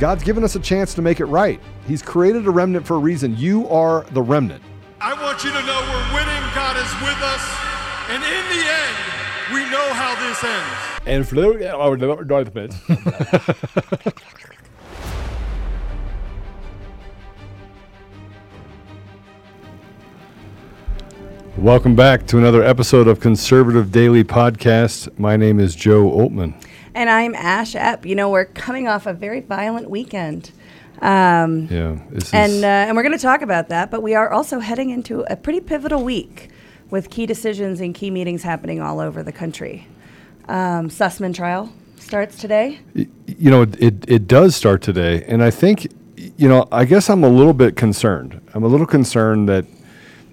God's given us a chance to make it right. He's created a remnant for a reason. You are the remnant. I want you to know we're winning. God is with us. And in the end, we know how this ends. And for North Welcome back to another episode of Conservative Daily Podcast. My name is Joe Oltmann. And I'm Ash Epp. You know, we're coming off a very violent weekend. Um, yeah. and, uh, and we're going to talk about that, but we are also heading into a pretty pivotal week with key decisions and key meetings happening all over the country. Um, Sussman trial starts today. You know, it, it does start today. And I think, you know, I guess I'm a little bit concerned. I'm a little concerned that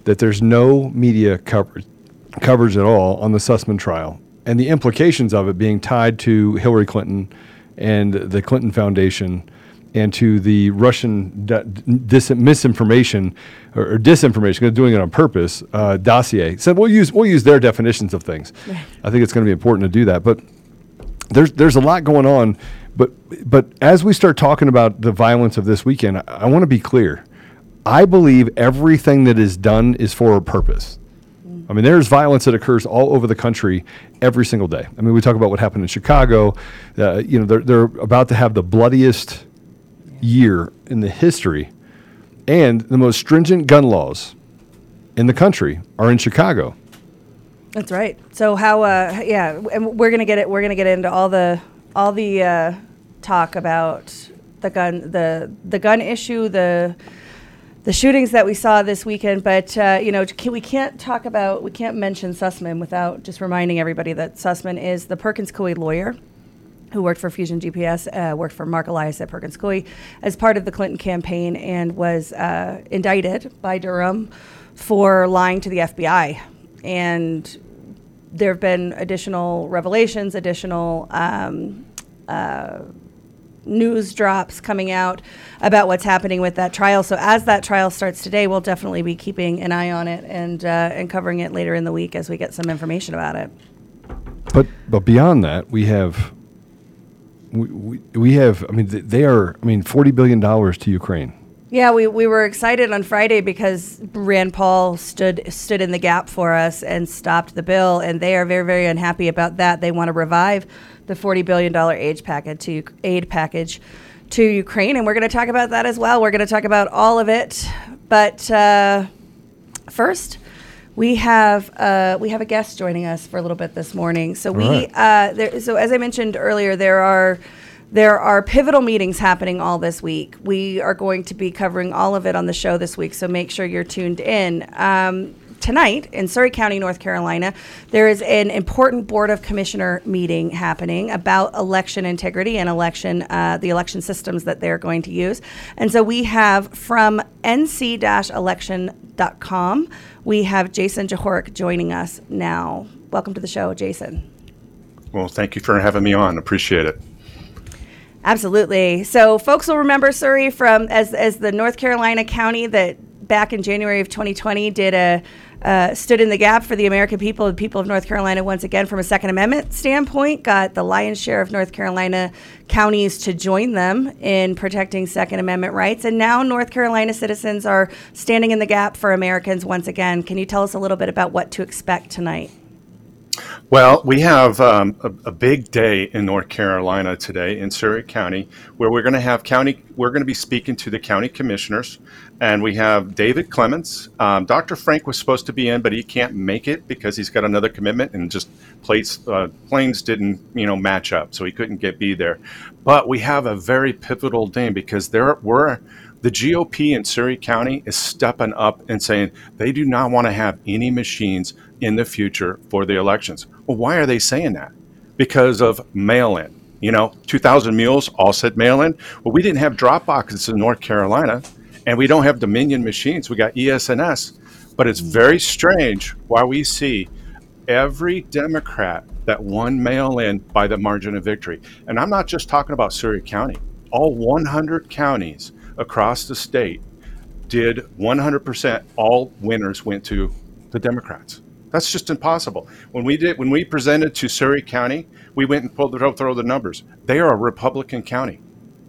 that there's no media coverage coverage at all on the Sussman trial and the implications of it being tied to Hillary Clinton and the Clinton Foundation and to the Russian dis- misinformation or, or disinformation, doing it on purpose, uh, dossier. So we'll use we'll use their definitions of things. I think it's going to be important to do that. But there's there's a lot going on. But but as we start talking about the violence of this weekend, I, I want to be clear. I believe everything that is done is for a purpose. I mean, there's violence that occurs all over the country every single day. I mean, we talk about what happened in Chicago. Uh, you know, they're, they're about to have the bloodiest year in the history, and the most stringent gun laws in the country are in Chicago. That's right. So how? Uh, yeah, and we're gonna get it. We're gonna get into all the all the uh, talk about the gun the the gun issue the the shootings that we saw this weekend. But uh, you know, can, we can't talk about we can't mention Sussman without just reminding everybody that Sussman is the Perkins Coie lawyer who worked for Fusion GPS, uh, worked for Marc Elias at Perkins Coie as part of the Clinton campaign, and was uh, indicted by Durham for lying to the FBI. And there have been additional revelations, additional. Um, uh, news drops coming out about what's happening with that trial. So as that trial starts today, we'll definitely be keeping an eye on it and uh, and covering it later in the week as we get some information about it. But but beyond that, we have we, we, we have I mean they are I mean 40 billion dollars to Ukraine. Yeah, we, we were excited on Friday because Rand Paul stood stood in the gap for us and stopped the bill, and they are very very unhappy about that. They want to revive the $40 billion aid package to, aid package to Ukraine. And we're going to talk about that as well. We're going to talk about all of it. But uh, first, we have uh, we have a guest joining us for a little bit this morning. So we right. uh, there, so as I mentioned earlier, there are there are pivotal meetings happening all this week. We are going to be covering all of it on the show this week. So make sure you're tuned in. Um, tonight in Surry County, North Carolina, there is an important Board of Commissioner meeting happening about election integrity and election, uh, the election systems that they're going to use. And so we have from nc-election.com, we have Jason Jahorik joining us now. Welcome to the show, Jason. Well, thank you for having me on. Appreciate it. Absolutely. So, folks will remember Surry from as as the North Carolina county that back in January of 2020 did a uh, stood in the gap for the American people, the people of North Carolina, once again, from a Second Amendment standpoint, got the lion's share of North Carolina counties to join them in protecting Second Amendment rights. And now North Carolina citizens are standing in the gap for Americans once again. Can you tell us a little bit about what to expect tonight? Well, we have um, a, a, big day in North Carolina today in Surry County, where we're going to have county. We're going to be speaking to the county commissioners, and we have David Clements. Um, Dr. Frank was supposed to be in, but he can't make it because he's got another commitment, and just plates uh, planes didn't you know match up, so he couldn't get be there. But we have a very pivotal day because there were the GOP in Surry County is stepping up and saying they do not want to have any machines in the future for the elections. Well, why are they saying that? Because of mail in. You know, 2,000 mules all said mail in. Well, we didn't have drop boxes in North Carolina, and we don't have Dominion machines. We got ES&S. But it's very strange why we see every Democrat that won mail in by the margin of victory. And I'm not just talking about Surry County, all 100 counties across the state did 100% all winners went to the Democrats. That's just impossible. When we did, when we presented to Surry County, we went and pulled the throw the numbers. They are a Republican county,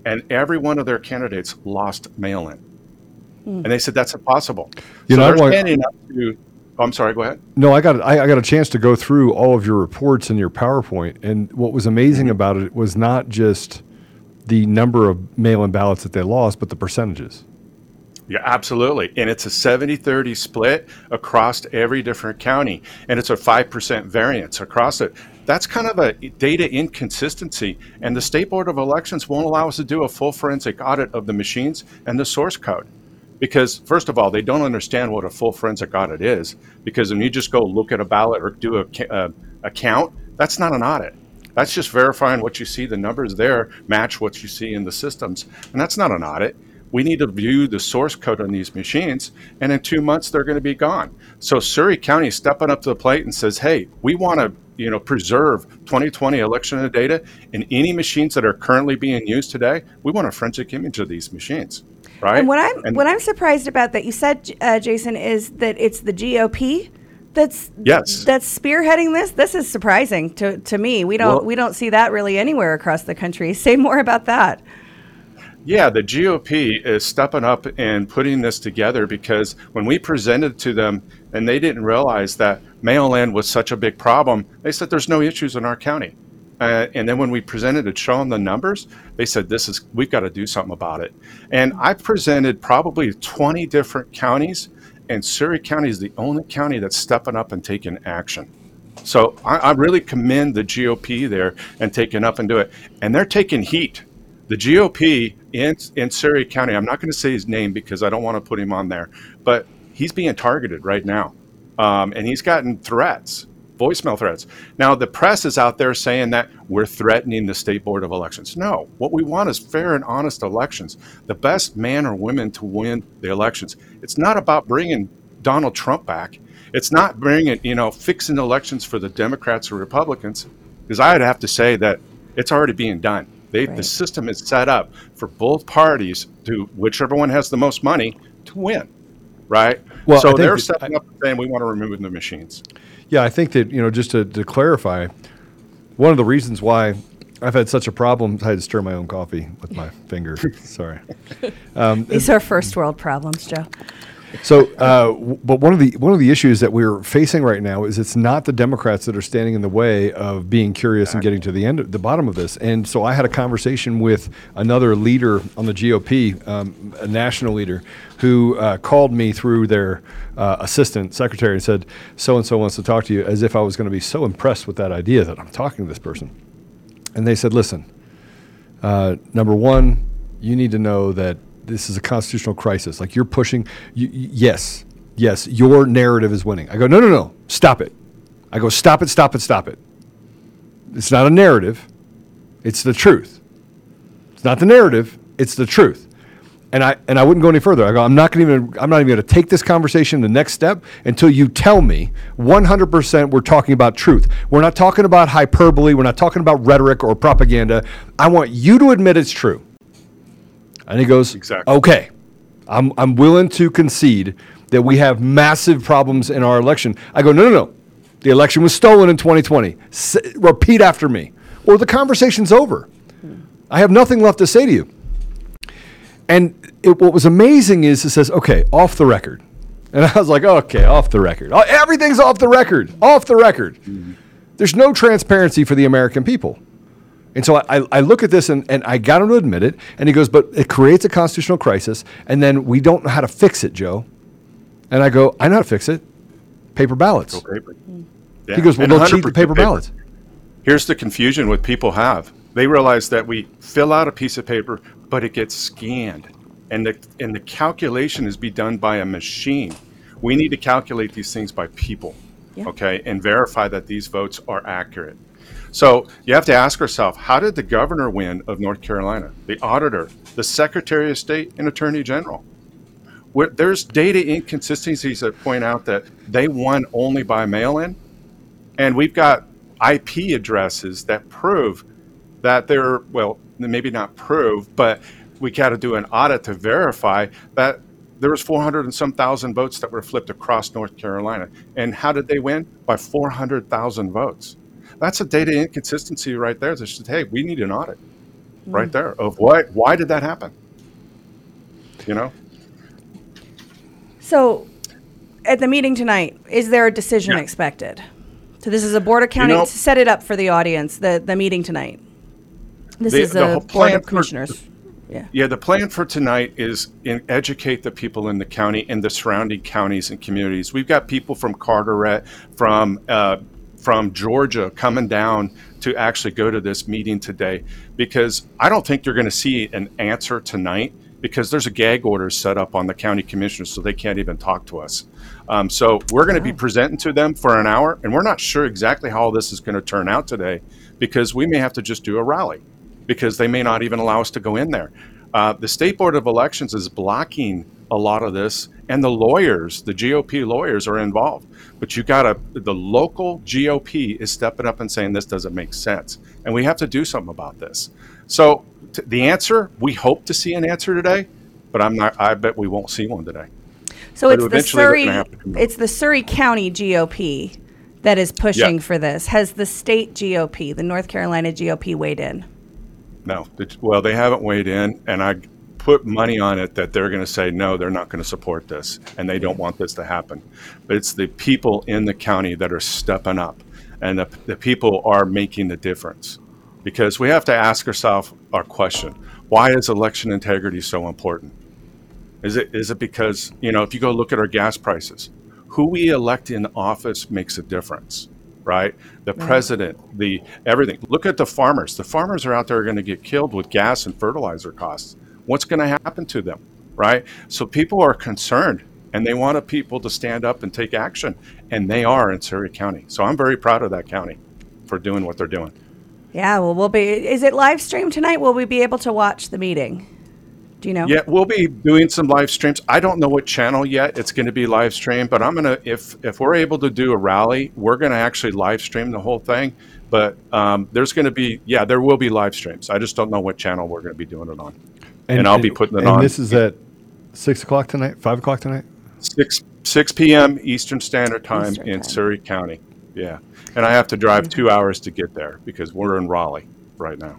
and every one of their candidates lost mail-in, mm. and they said that's impossible. You so know, they're standing up to. Oh, I'm sorry. Go ahead. No, I got I, I got a chance to go through all of your reports and your PowerPoint, and what was amazing mm-hmm. about it was not just the number of mail-in ballots that they lost, but the percentages. Yeah, absolutely. And it's a 70 30 split across every different county. And it's a 5% variance across it. That's kind of a data inconsistency. And the State Board of Elections won't allow us to do a full forensic audit of the machines and the source code. Because, first of all, they don't understand what a full forensic audit is. Because when you just go look at a ballot or do a, a, uh, a count, that's not an audit. That's just verifying what you see, the numbers there match what you see in the systems. And that's not an audit we need to view the source code on these machines, and in two months they're going to be gone. So Surry County is stepping up to the plate and says, "Hey, we want to, you know, preserve 2020 election data, in any machines that are currently being used today, we want a forensic image of these machines." Right. And what I'm and what I'm surprised about that you said, uh, Jason, is that it's the GOP that's yes that's spearheading this this is surprising to, to me we don't well, we don't see that really anywhere across the country say more about that yeah, the GOP is stepping up and putting this together because when we presented to them and they didn't realize that mail in was such a big problem, they said there's no issues in our county. Uh, and then when we presented and show them the numbers, they said this is we've got to do something about it. And I presented probably 20 different counties, and Surry County is the only county that's stepping up and taking action. So I, I really commend the GOP there and taking up and do it. And they're taking heat the GOP in, in Surry County, I'm not going to say his name because I don't want to put him on there, but he's being targeted right now. Um, and he's gotten threats, voicemail threats. Now, the press is out there saying that we're threatening the State Board of Elections. No, what we want is fair and honest elections. The best man or women to win the elections. It's not about bringing Donald Trump back. It's not bringing, you know, fixing elections for the Democrats or Republicans, because I'd have to say that it's already being done. They, right. The system is set up for both parties to whichever one has the most money to win, right? Well, so they're stepping up and saying we want to remove the machines. Yeah, I think that you know just to, to clarify, one of the reasons why I've had such a problem. I had to stir my own coffee with my finger. Sorry. Um, These are first world problems, Joe. So, uh, but one of the one of the issues that we're facing right now is it's not the Democrats that are standing in the way of being curious and getting to the end, of, the bottom of this. And so, I had a conversation with another leader on the GOP, um, a national leader, who uh, called me through their uh, assistant secretary and said, "So and so wants to talk to you," as if I was going to be so impressed with that idea that I'm talking to this person. And they said, "Listen, uh, number one, you need to know that." This is a constitutional crisis. Like you're pushing, you, yes, yes, your narrative is winning. I go, no, no, no, stop it. I go, stop it, stop it, stop it. It's not a narrative, it's the truth. It's not the narrative, it's the truth. And I and I wouldn't go any further. I go, I'm not going even I'm not even going to take this conversation the next step until you tell me 100% we're talking about truth. We're not talking about hyperbole. We're not talking about rhetoric or propaganda. I want you to admit it's true. And he goes, exactly. okay, I'm, I'm willing to concede that we have massive problems in our election. I go, no, no, no. The election was stolen in 2020. S- repeat after me, or the conversation's over. I have nothing left to say to you. And it, what was amazing is it says, okay, off the record. And I was like, okay, off the record. Everything's off the record, off the record. Mm-hmm. There's no transparency for the American people. And so I, I look at this and, and I got him to admit it. And he goes, but it creates a constitutional crisis. And then we don't know how to fix it, Joe. And I go, I know how to fix it. Paper ballots. Go paper. Yeah. He goes, well, And don't cheat the 100% paper ballots. Here's the confusion what people have. They realize that we fill out a piece of paper, but it gets scanned, and the and the calculation is be done by a machine. We need to calculate these things by people, Yeah. okay, and verify that these votes are accurate. So you have to ask yourself, how did the governor win of North Carolina, the auditor, the Secretary of State, and Attorney General? Where there's data inconsistencies that point out that they won only by mail-in, and we've got IP addresses that prove that they're well, maybe not prove, but we got to do an audit to verify that there was 400 and some thousand votes that were flipped across North Carolina. And how did they win? By 400,000 votes. That's a data inconsistency right there. That says, hey, we need an audit right there of why why did that happen? You know. So, at the meeting tonight, is there a decision Yeah. expected? So this is a board of county. know- to set it up for the audience. The the meeting tonight. This The- is the a whole board plan of for- commissioners. yeah. Yeah, the plan for tonight is in educate the people in the county and the surrounding counties and communities. We've got people from Carteret, from uh, from Georgia coming down to actually go to this meeting today because I don't think you're going to see an answer tonight because there's a gag order set up on the county commissioners so they can't even talk to us. Um, so we're going to be presenting to them for an hour, and we're not sure exactly how all this is going to turn out today because we may have to just do a rally because they may not even allow us to go in there. Uh, the State Board of Elections is blocking a lot of this, and the lawyers, the GOP lawyers, are involved. But you got to, the local GOP is stepping up and saying this doesn't make sense, and we have to do something about this. So t- the answer, we hope to see an answer today, but I'm not. I bet we won't see one today. So But it's the Surry. gonna have to come out. It's the Surry County GOP that is pushing Yeah. for this. Has the state GOP, the North Carolina GOP, weighed in? No, well, they haven't weighed in, and I put money on it that they're going to say no, they're not going to support this, and they don't want this to happen. But it's the people in the county that are stepping up, and the, the people are making the difference. Because we have to ask ourselves our question: Why is election integrity so important? Is it is it because you know if you go look at our gas prices, who we elect in office makes a difference, right? The president, the everything. Look at the farmers. The farmers are out there going to get killed with gas and fertilizer costs. What's going to happen to them, right? So people are concerned and they want people to stand up and take action, and they are in Surry County. So I'm very proud of that county for doing what they're doing. Yeah, well, we'll be. Is it live stream tonight? Will we be able to watch the meeting? Do you know? Yeah, we'll be doing some live streams. I don't know what channel yet it's going to be live stream, but I'm gonna if if we're able to do a rally, we're going to actually live stream the whole thing. But um, there's going to be yeah, there will be live streams. I just don't know what channel we're going to be doing it on. And I'll be putting it and on. this is at six o'clock tonight, five o'clock tonight. Six six p.m. Eastern Standard Time Eastern in time. Surry County. Yeah, and I have to drive two hours to get there because we're in Raleigh right now.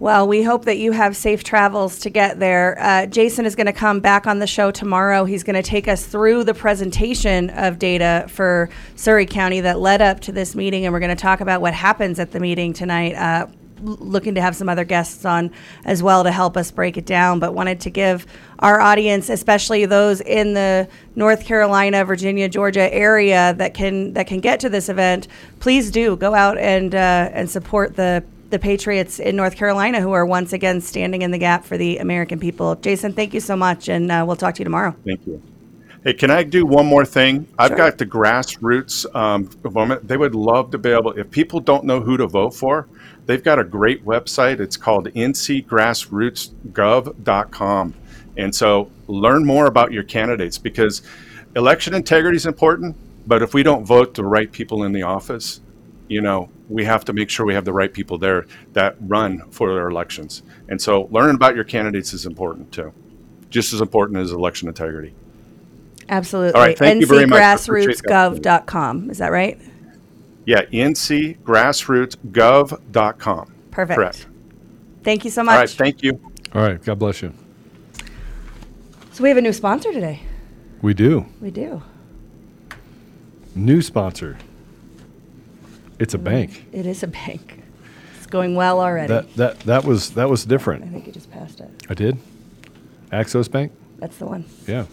Well, we hope that you have safe travels to get there. Uh, Jason is going to come back on the show tomorrow. He's going to take us through the presentation of data for Surry County that led up to this meeting, and we're going to talk about what happens at the meeting tonight. Uh, l- looking to have some other guests on as well to help us break it down, but wanted to give our audience, especially those in the North Carolina, Virginia, Georgia area that can that can get to this event, please do go out and uh, and support the the Patriots in North Carolina, who are once again standing in the gap for the American people. Jason, thank you so much, and uh, we'll talk to you tomorrow. Thank you. Hey, can I do one more thing? I've Sure. got the grassroots um, moment. They would love to be able, if people don't know who to vote for, they've got a great website. It's called ncgrassrootsgov.com. And so learn more about your candidates because election integrity is important, but if we don't vote the right people in the office, you know, we have to make sure we have the right people there that run for their elections. And so learning about your candidates is important too, just as important as election integrity. Absolutely. All right, thank you very much. I appreciate that. NCgrassrootsgov.com. Is that right? Yeah, ncgrassrootsgov.com. Perfect. Correct. Thank you so much. All right, much. thank you. All right. God bless you. so we have a new sponsor today. We do. We do. New sponsor. It's a mm-hmm. bank. It is a bank. It's going well already. That that that was that was different. I think you just passed it. I did. Axos Bank. That's the one. Yeah.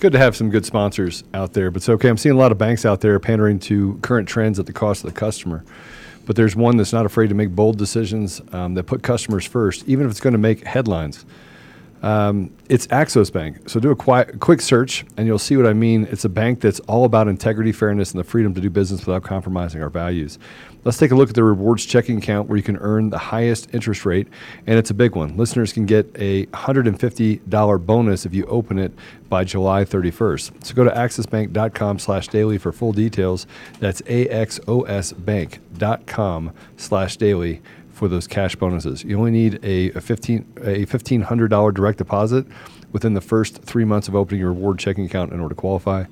Good to have some good sponsors out there, but it's okay. I'm seeing a lot of banks out there pandering to current trends at the cost of the customer. But there's one that's not afraid to make bold decisions um, that put customers first, even if it's going to make headlines. Um, it's Axos Bank. So do a quiet, quick search, and you'll see what I mean. It's a bank that's all about integrity, fairness, and the freedom to do business without compromising our values. Let's take a look at the rewards checking account where you can earn the highest interest rate, and it's a big one. Listeners can get a $150 bonus if you open it by July 31st. So go to axosbank.com slash daily for full details. That's axosbank.com slash daily for those cash bonuses. You only need a, a fifteen a fifteen hundred dollar direct deposit within the first three months of opening your reward checking account in order to qualify.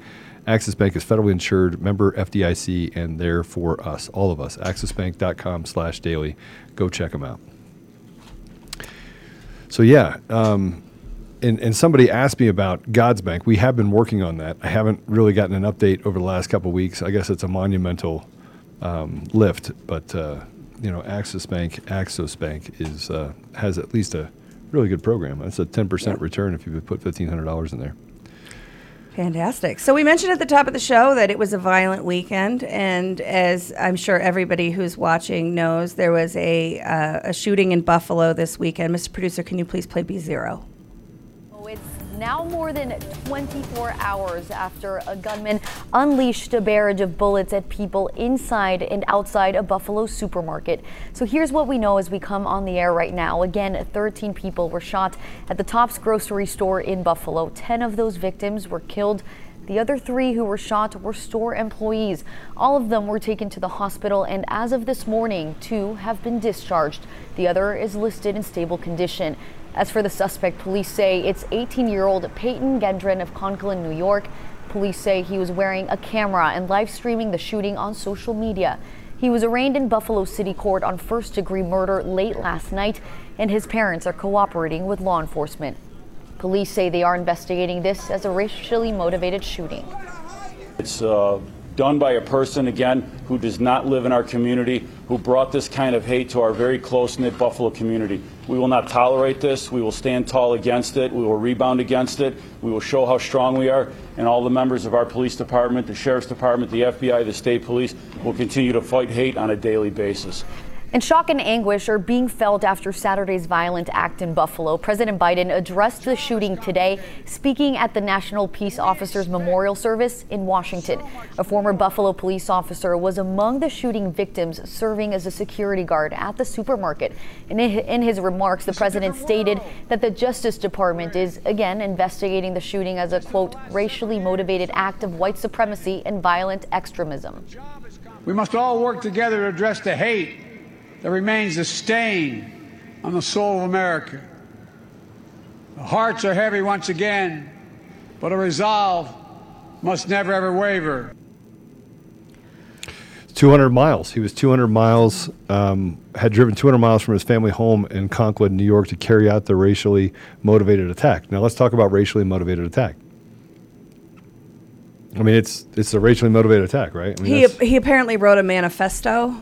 Axos Bank is federally insured, member FDIC, and there for us, all of us. AxosBank.com slash daily. Go check them out. So yeah, um, and, and somebody asked me about God's Bank. We have been working on that. I haven't really gotten an update over the last couple weeks. I guess it's a monumental um, lift, but uh, you know, Axos Bank, Axos Bank is uh, has at least a really good program. That's a ten percent return if you put fifteen hundred dollars in there. Fantastic. So we mentioned at the top of the show that it was a violent weekend, and as I'm sure everybody who's watching knows, there was a uh, a shooting in Buffalo this weekend. Mr. Producer, can you please play B zero? Now more than 24 hours after a gunman unleashed a barrage of bullets at people inside and outside a Buffalo supermarket. So here's what we know as we come on the air right now. Again, 13 people were shot at the Tops grocery store in Buffalo. 10 of those victims were killed. The other three who were shot were store employees. All of them were taken to the hospital, and as of this morning, two have been discharged. The other is listed in stable condition. As for the suspect, police say it's 18 year old Peyton Gendron of Conklin, New York. Police say he was wearing a camera and live streaming the shooting on social media. He was arraigned in Buffalo City Court on first degree murder late last night, and his parents are cooperating with law enforcement. Police say they are investigating this as a racially motivated shooting. It's uh, done by a person, again, who does not live in our community, who brought this kind of hate to our very close knit Buffalo community. We will not tolerate this. We will stand tall against it. We will rebound against it. We will show how strong we are. And all the members of our police department, the sheriff's department, the FBI, the state police will continue to fight hate on a daily basis. And shock and anguish are being felt after Saturday's violent act in Buffalo. President Biden addressed the shooting today, speaking at the National Peace Officers Memorial Service in Washington. A former Buffalo police officer was among the shooting victims serving as a security guard at the supermarket. And in his remarks, the president stated that the Justice Department is again investigating the shooting as a quote, racially motivated act of white supremacy and violent extremism. We must all work together to address the hate that remains a stain on the soul of America. The hearts are heavy once again, but a resolve must never ever waver. 200 miles. He was 200 miles, um, had driven 200 miles from his family home in Conklin, New York, to carry out the racially motivated attack. Now let's talk about racially motivated attack. I mean, it's it's a racially motivated attack, right? I mean, He he apparently wrote a manifesto.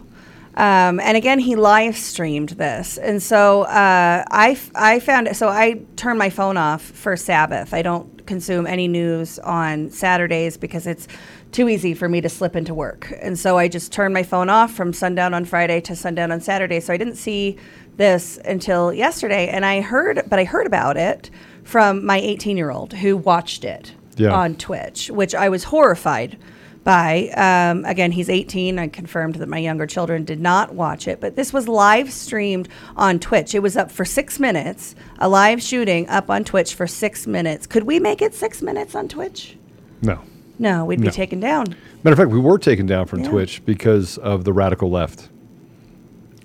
Um, and again, he live streamed this, and so uh, I f- I found so I turned my phone off for Sabbath. I don't consume any news on Saturdays because it's too easy for me to slip into work, and so I just turned my phone off from sundown on Friday to sundown on Saturday. So I didn't see this until yesterday, and I heard, but I heard about it from my 18 year old who watched it Yeah. on Twitch, which I was horrified by. Um, again, he's 18. I confirmed that my younger children did not watch it, but this was live streamed on Twitch. It was up for six minutes, a live shooting up on Twitch for six minutes. Could we make it six minutes on Twitch? no. No, we'd be No. taken down. Matter of fact, we were taken down from Yeah. Twitch because of the radical left.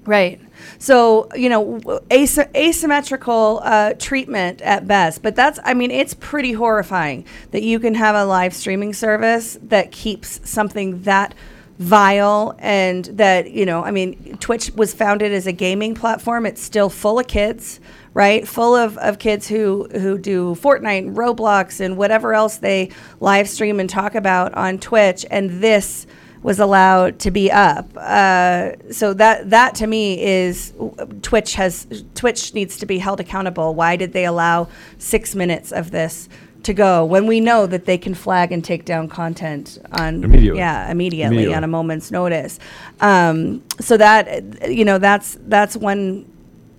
Right. So, you know, asymmetrical uh, treatment at best. But that's, I mean, it's pretty horrifying that you can have a live streaming service that keeps something that vile and that, you know, I mean, Twitch was founded as a gaming platform. It's still full of kids, right? Full of, of kids who, who do Fortnite and Roblox and whatever else they live stream and talk about on Twitch. And this was allowed to be up. Uh, so that that to me is Twitch has Twitch needs to be held accountable. Why did they allow six minutes of this? To go when we know that they can flag and take down content on Immediately. yeah immediately, Immediately. on a moment's notice. Um, so that you know that's that's one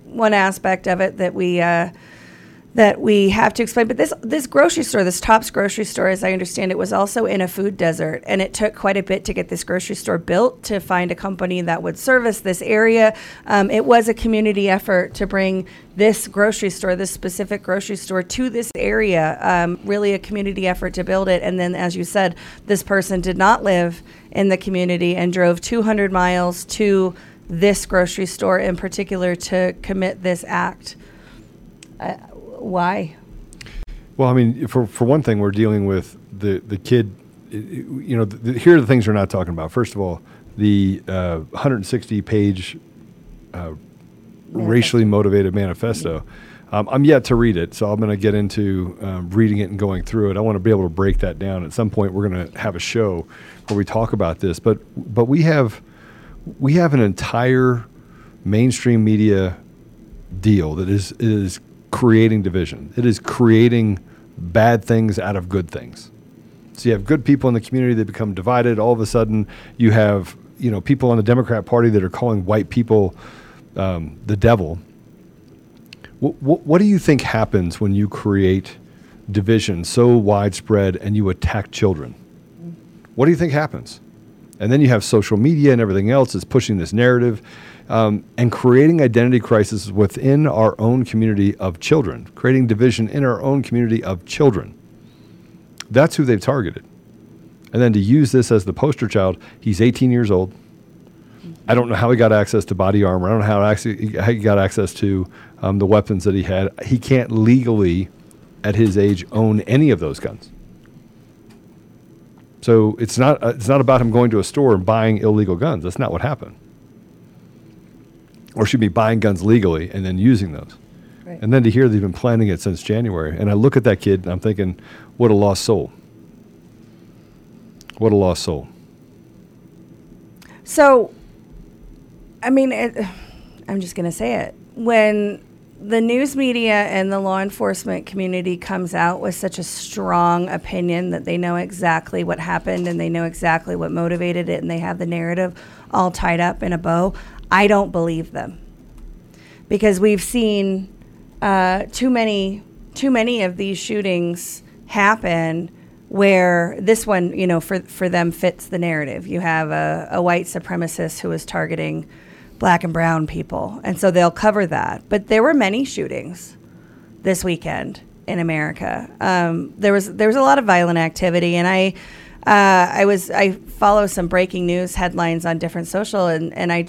one aspect of it that we uh, that we have to explain. But this this grocery store, this Tops grocery store, as I understand it, was also in a food desert, and it took quite a bit to get this grocery store built to find a company that would service this area. Um, it was a community effort to bring this grocery store, this specific grocery store, to this area. Um, really, a community effort to build it, and then, as you said, this person did not live in the community and drove 200 miles to this grocery store in particular to commit this act. Uh, why? Well, I mean, for for one thing, we're dealing with the the kid. You know, the, here are the things we're not talking about. First of all, the uh, 160 page uh, racially motivated manifesto. Um, I'm yet to read it, so I'm going to get into um, reading it and going through it. I want to be able to break that down. At some point, we're going to have a show where we talk about this. But but we have we have an entire mainstream media deal that is is creating division. It is creating bad things out of good things. So you have good people in the community that become divided. All of a sudden, you have you know people on the Democrat Party that are calling white people um, the devil. What, do you think happens when you create division so widespread and you attack children? What do you think happens? And then you have social media and everything else that's pushing this narrative um, and creating identity crises within our own community of children, creating division in our own community of children. That's who they've targeted. And then to use this as the poster child, he's 18 years old. I don't know how he got access to body armor. I don't know how, how he got access to um, the weapons that he had. He can't legally, at his age, own any of those guns. So it's not uh, it's not about him going to a store and buying illegal guns. That's not what happened. Or should be buying guns legally and then using those. Right. And then to hear they've been planning it since January. And I look at that kid and I'm thinking, what a lost soul. What a lost soul. So, I mean, it, I'm just going to say it. When the news media and the law enforcement community comes out with such a strong opinion that they know exactly what happened and they know exactly what motivated it and they have the narrative all tied up in a bow, I don't believe them. Because we've seen uh, too many too many of these shootings happen where this one, you know, for for them fits the narrative. You have a, a white supremacist who is targeting black and brown people, and so they'll cover that. But there were many shootings this weekend in America. Um, there was there was a lot of violent activity, and I uh, I was I follow some breaking news headlines on different social, and and I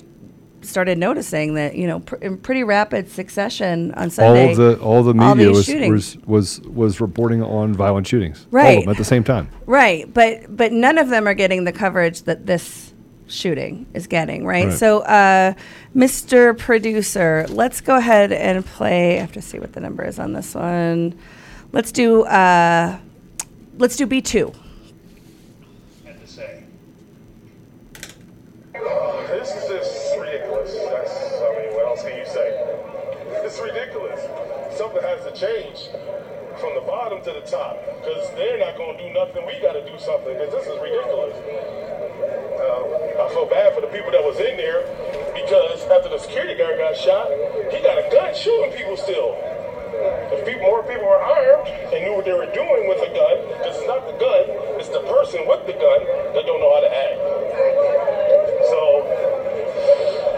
started noticing that you know pr- in pretty rapid succession on Sunday. all the all the media these was, was was was reporting on violent shootings. All Right. of them at the same time. Right, but but none of them are getting the coverage that this shooting is getting, right? Right. So, uh, Mr. Producer, let's go ahead and play. I have to see what the number is on this one. Let's do uh, let's do B two. It's ridiculous. Something has to change from the bottom to the top because they're not going to do nothing. We got to do something because this is ridiculous. Uh, I feel bad for the people that was in there because after the security guard got shot, he got a gun shooting people still. If people, more people were armed and knew what they were doing with a gun, because it's not the gun, it's the person with the gun that don't know how to act. So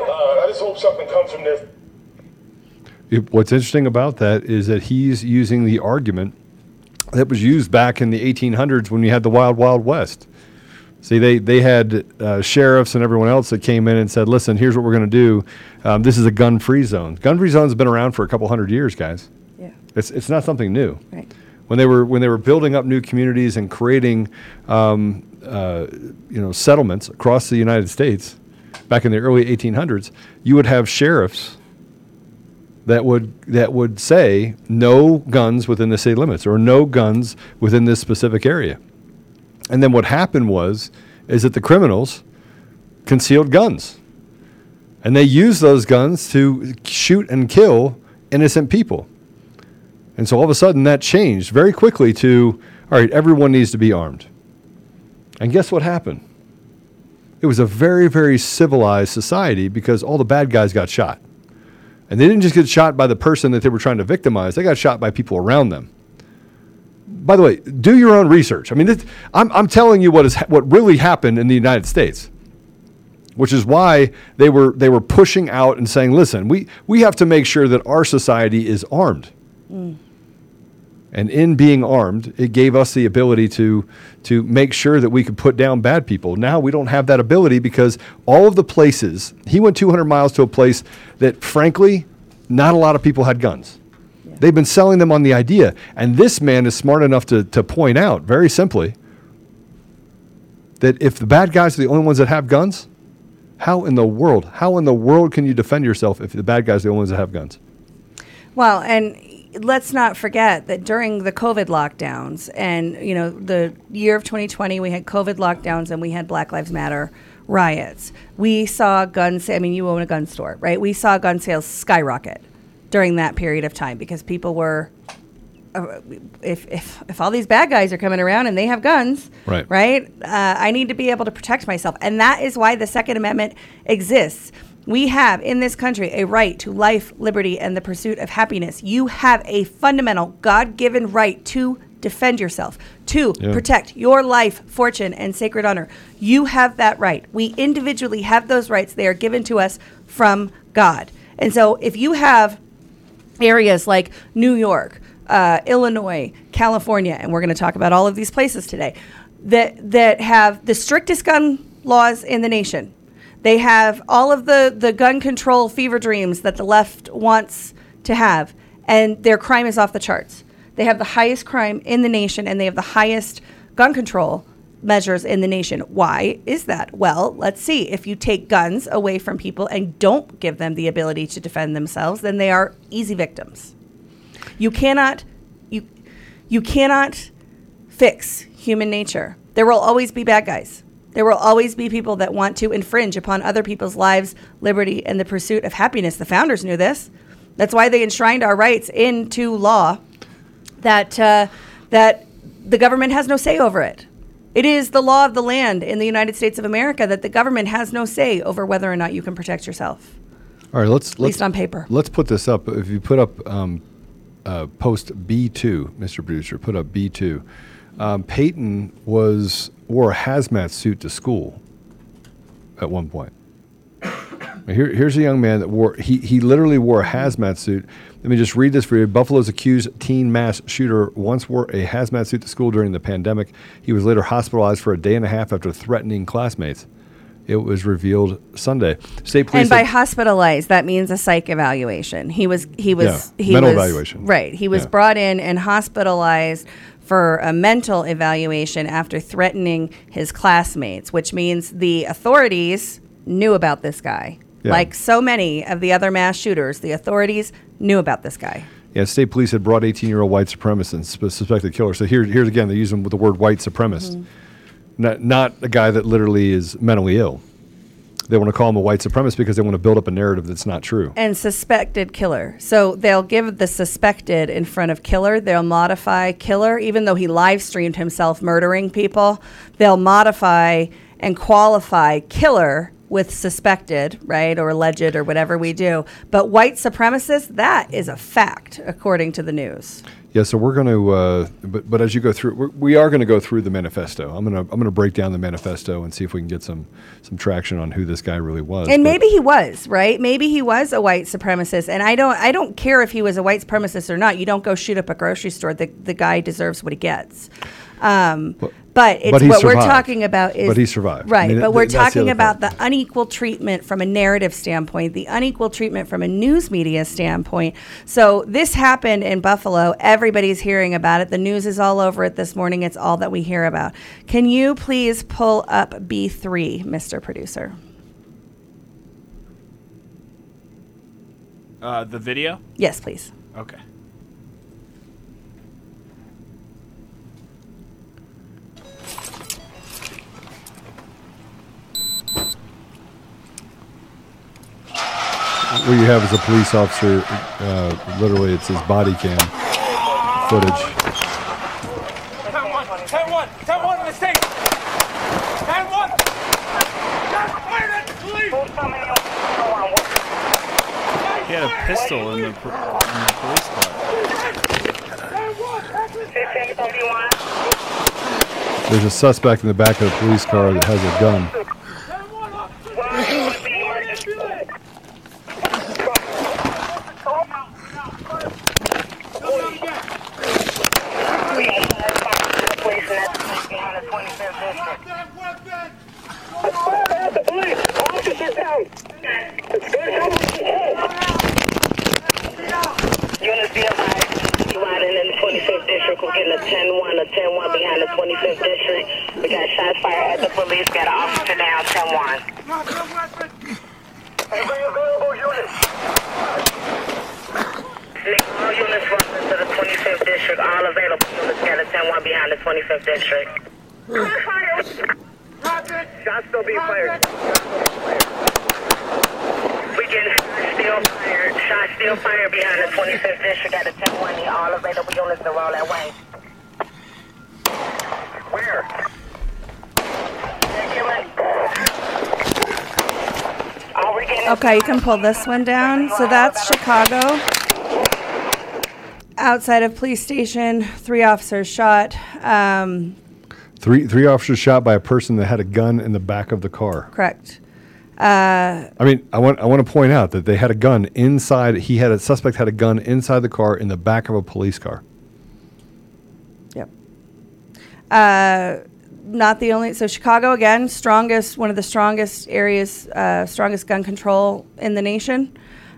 uh, I just hope something comes from this. It- what's interesting about that is that he's using the argument that was used back in the 1800s when we had the Wild Wild West. See, they they had uh, sheriffs and everyone else that came in and said, "Listen, here's what we're going to do. Um, this is a gun-free zone. Gun-free zone's been around for a couple hundred years, guys. Yeah. It's it's not something new. Right. When they were when they were building up new communities and creating, um, uh, you know, settlements across the United States, back in the early 1800s, you would have sheriffs that would that would say no guns within the city limits or no guns within this specific area. And then what happened was is that the criminals concealed guns. And they used those guns to shoot and kill innocent people. And so all of a sudden that changed very quickly to all right, everyone needs to be armed. And guess what happened? It was a very, very civilized society because all the bad guys got shot. And they didn't just get shot by the person that they were trying to victimize, they got shot by people around them. By the way, do your own research. I mean, this, I'm, I'm telling you what, is, what really happened in the United States which is why they were they were pushing out and saying, "Listen, we we have to make sure that our society is armed." Mm. And in being armed, it gave us the ability to to make sure that we could put down bad people. Now we don't have that ability because all of the places he went 200 miles to a place that, frankly, not a lot of people had guns. Yeah. They've been selling them on the idea, and this man is smart enough to to point out very simply that if the bad guys are the only ones that have guns, how in the world? How in the world can you defend yourself if the bad guys are the only ones that have guns? Well, and let's not forget that during the COVID lockdowns and, you know, the year of 2020, we had COVID lockdowns and we had Black Lives Matter riots. We saw guns, I mean, you own a gun store, right? We saw gun sales skyrocket during that period of time because people were uh, if, if if all these bad guys are coming around and they have guns, right? Right, uh, I need to be able to protect myself, and that is why the Second Amendment exists. We have in this country a right to life, liberty, and the pursuit of happiness. You have a fundamental God given right to defend yourself, to yeah. protect your life, fortune, and sacred honor. You have that right. We individually have those rights. They are given to us from God. And so if you have areas like New York, uh, Illinois, California, and we're going to talk about all of these places today that that have the strictest gun laws in the nation. They have all of the the gun control fever dreams that the left wants to have, and their crime is off the charts. They have the highest crime in the nation, and they have the highest gun control measures in the nation. Why is that? Well, let's see. If you take guns away from people and don't give them the ability to defend themselves, then they are easy victims. You cannot you you cannot fix human nature. There will always be bad guys. There will always be people that want to infringe upon other people's lives, liberty, and the pursuit of happiness. The founders knew this. That's why they enshrined our rights into law. That uh, that the government has no say over it. It is the law of the land in the United States of America that the government has no say over whether or not you can protect yourself. All right, let's at let's, least on paper. Let's put this up. If you put up um, uh, post B2, Mr. Producer, put up B2. Um, Peyton was wore a hazmat suit to school at one point. Here, here's a young man that wore he he literally wore a hazmat suit. Let me just read this for you. Buffalo's accused teen mass shooter once wore a hazmat suit to school during the pandemic. He was later hospitalized for a day and a half after threatening classmates. It was revealed Sunday. State police and by hospitalized, that means a psych evaluation. He was he was yeah, he mental was, evaluation. Right. He was Yeah. brought in and hospitalized for a mental evaluation after threatening his classmates, which means the authorities knew about this guy. Yeah. Like so many of the other mass shooters, the authorities knew about this guy. Yeah, state police had brought 18-year-old white supremacist sp- suspected killer. So here, here's again, they're using the word white supremacist, mm-hmm. not not a guy that literally is mentally ill. They want to call him a white supremacist because they want to build up a narrative that's not true. and suspected killer. So they'll give the suspected in front of killer. They'll modify killer, even though he live streamed himself murdering people. They'll modify and qualify killer with suspected, right, or alleged, or whatever we do. But white supremacist, that is a fact, according to the news. Yeah, so we're going to, uh, but but as you go through, we are going to go through the manifesto. I'm gonna I'm gonna break down the manifesto and see if we can get some some traction on who this guy really was. And But- maybe he was right. Maybe he was a white supremacist. And I don't. I don't care if he was a white supremacist or not. You don't go shoot up a grocery store. The the guy deserves what he gets. Um, but it's but he what we're talking about is But he survived. I right? mean, but th- we're that's the talking about part. the unequal treatment from a narrative standpoint, the unequal treatment from a news media standpoint. So this happened in Buffalo. Everybody's hearing about it. The news is all over it this morning. It's all that we hear about. Can you please pull up B three, Mr. Producer? Uh, the video? Yes, please. Okay. What you have is a police officer. Uh, literally, it's his body cam footage. 10 1, 10 1, 10 1 in the state. 10 1. He had a pistol in the, in the police car. There's a suspect in the back of the police car that has a gun. Units be advised, you riding in the 25th district. We're getting a 10-1, a 10-1 behind the 25th district. We got shots fired at the police. Got an officer down, 10-1. Every available unit. All units running to the 25th district. All available units got a 10-1 behind the 25th district. Shots still being fired. Shots still fired. Shots still fired behind the 25th district at the 10-1. All available units to roll that way. Where? Okay, you can pull this one down. So that's Chicago. Outside of police station, three officers shot. Um, Three three officers shot by a person that had a gun in the back of the car. correct. Uh, I mean, I want I want to point out that they had a gun inside. He had a suspect had a gun inside the car in the back of a police car. Yep. Uh, not the only. So Chicago again, strongest, one of the strongest areas, uh, strongest gun control in the nation.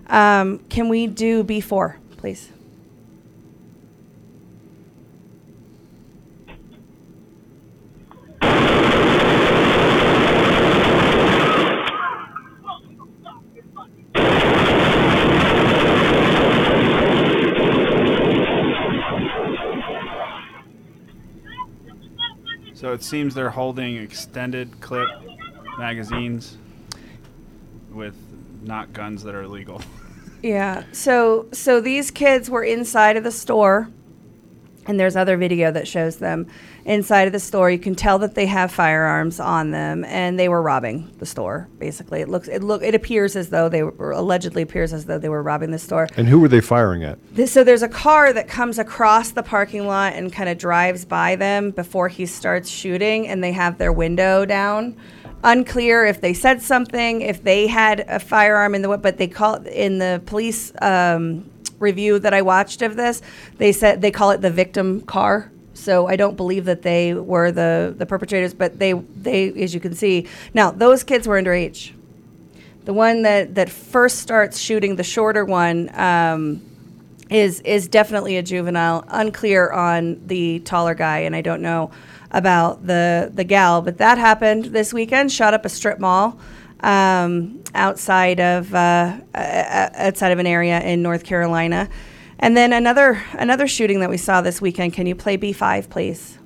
Um, can we do B four, please? So it seems they're holding extended clip magazines with not guns that are legal. Yeah. So so these kids were inside of the store and there's other video that shows them inside of the store. You can tell that they have firearms on them and they were robbing the store. Basically, it looks it look it appears as though they were allegedly appears as though they were robbing the store. And who were they firing at? This, so there's a car that comes across the parking lot and kind of drives by them before he starts shooting, and they have their window down. Unclear if they said something, if they had a firearm in the but they call in the police um, review that I watched of this. They said they call it the victim car. So I don't believe that they were the the perpetrators, but they they as you can see now those kids were underage. The one that that first starts shooting, the shorter one. Um, is is definitely a juvenile. Unclear on the taller guy, and I don't know about the the gal. But that happened this weekend. Shot up a strip mall um, outside of uh, uh, outside of an area in North Carolina, and then another another shooting that we saw this weekend. Can you play B five, please?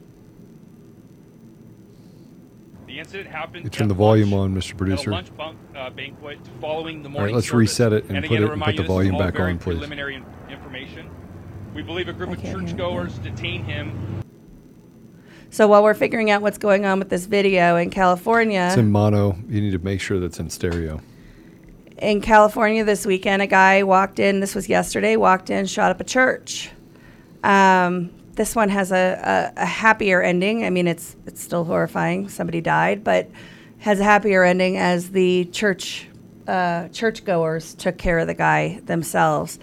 The incident happened You turn the volume lunch- on, Mr. at a Producer. lunch bunk, uh, banquet following the morning right, let's service. reset it and and put again, it- and put the you, this is volume back on, please. Preliminary information. We believe a group of churchgoers detained him So while we're figuring out what's going on with this video in California, It's in mono. You need to make sure that's in stereo. in California this weekend, a guy walked in. This was yesterday. Walked in, shot up a church. Um, this one has a, a, a happier ending. I mean, it's it's still horrifying. Somebody died, but has a happier ending as the church uh, churchgoers took care of the guy themselves.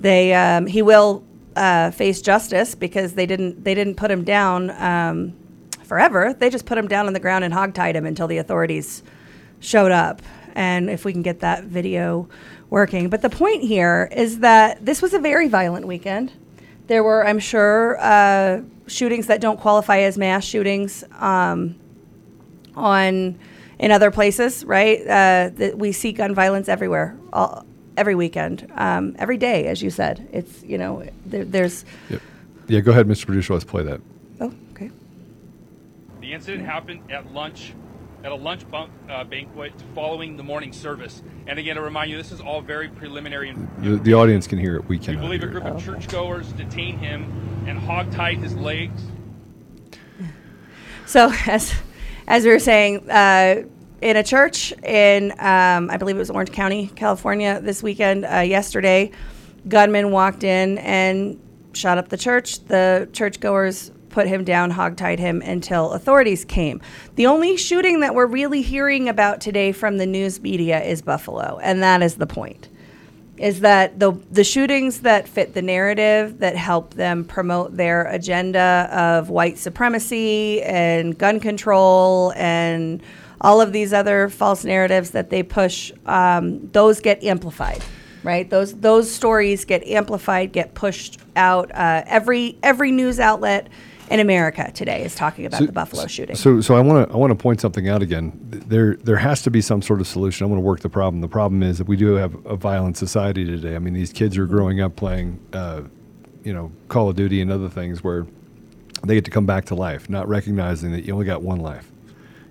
They um, he will uh, face justice because they didn't they didn't put him down um, forever. They just put him down on the ground and hogtied him until the authorities showed up. And if we can get that video working. But the point here is that this was a very violent weekend. There were, I'm sure, uh, shootings that don't qualify as mass shootings um, on in other places, right? Uh, that we see gun violence everywhere, all, every weekend, um, every day, as you said. It's you know, there, there's. Yep. Yeah, go ahead, Mr. Producer. Let's play that. Oh, okay. The incident happened at lunch at a lunch bunk, uh, banquet following the morning service. And again, to remind you, this is all very preliminary. And The, the audience can hear it. We we cannot. believe a group it. of churchgoers detained him and hogtied his legs. So as as we were saying, uh, in a church in um, I believe it was Orange County, California, this weekend, uh, yesterday, gunmen walked in and shot up the church. The churchgoers put him down, hogtied him until authorities came. The only shooting that we're really hearing about today from the news media is Buffalo, and that is the point is that the the shootings that fit the narrative that help them promote their agenda of white supremacy and gun control and all of these other false narratives that they push, um, those get amplified, right? Those those stories get amplified, get pushed out. Uh, every every news outlet in America today is talking about So- the Buffalo shooting. So, so I want to I want to point something out again. There there has to be some sort of solution. I want to work the problem. The problem is that we do have a violent society today. I mean, these kids are growing up playing, uh, you know, Call of Duty and other things where they get to come back to life, not recognizing that you only got one life.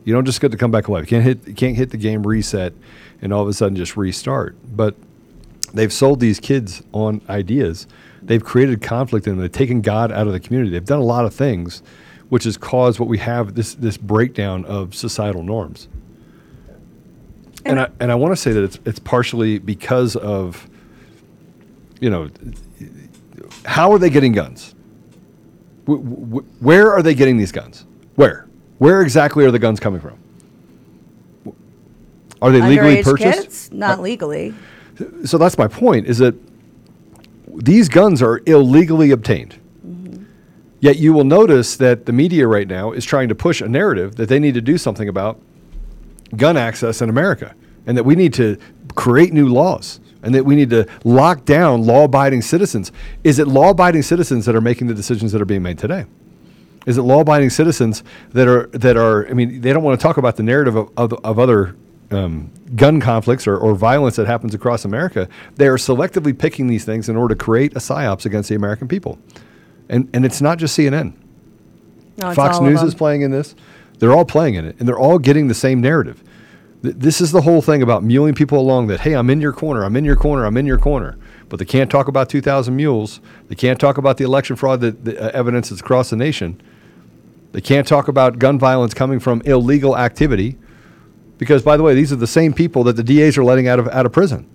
You don't just get to come back alive. You can't hit you can't hit the game reset and all of a sudden just restart. But they've sold these kids on ideas. They've created conflict in them. They've taken God out of the community. They've done a lot of things, which has caused what we have this this breakdown of societal norms. And, I and I want to say that it's it's partially because of, you know, how are they getting guns? Wh- wh- where are they getting these guns? Where? Where exactly are the guns coming from? Are they legally Underage purchased? kids, not legally. so that's my point is that these guns are illegally obtained. Mm-hmm. Yet you will notice that the media right now is trying to push a narrative that they need to do something about gun access in America and that we need to create new laws and that we need to lock down law abiding citizens. Is it law abiding citizens that are making the decisions that are being made today? Is it law abiding citizens that are that are I mean they don't want to talk about the narrative of, of, of other um, gun conflicts or, or violence that happens across America. They are selectively picking these things in order to create a psyops against the American people. And and it's not just CNN. No, Fox News is playing in this. They're all playing in it, and they're all getting the same narrative. Th- This is the whole thing about muling people along. That hey, I'm in your corner. I'm in your corner. I'm in your corner. But they can't talk about 2,000 mules. They can't talk about the election fraud that the uh, evidence that's across the nation. They can't talk about gun violence coming from illegal activity, because by the way, these are the same people that the DAs are letting out of out of prison.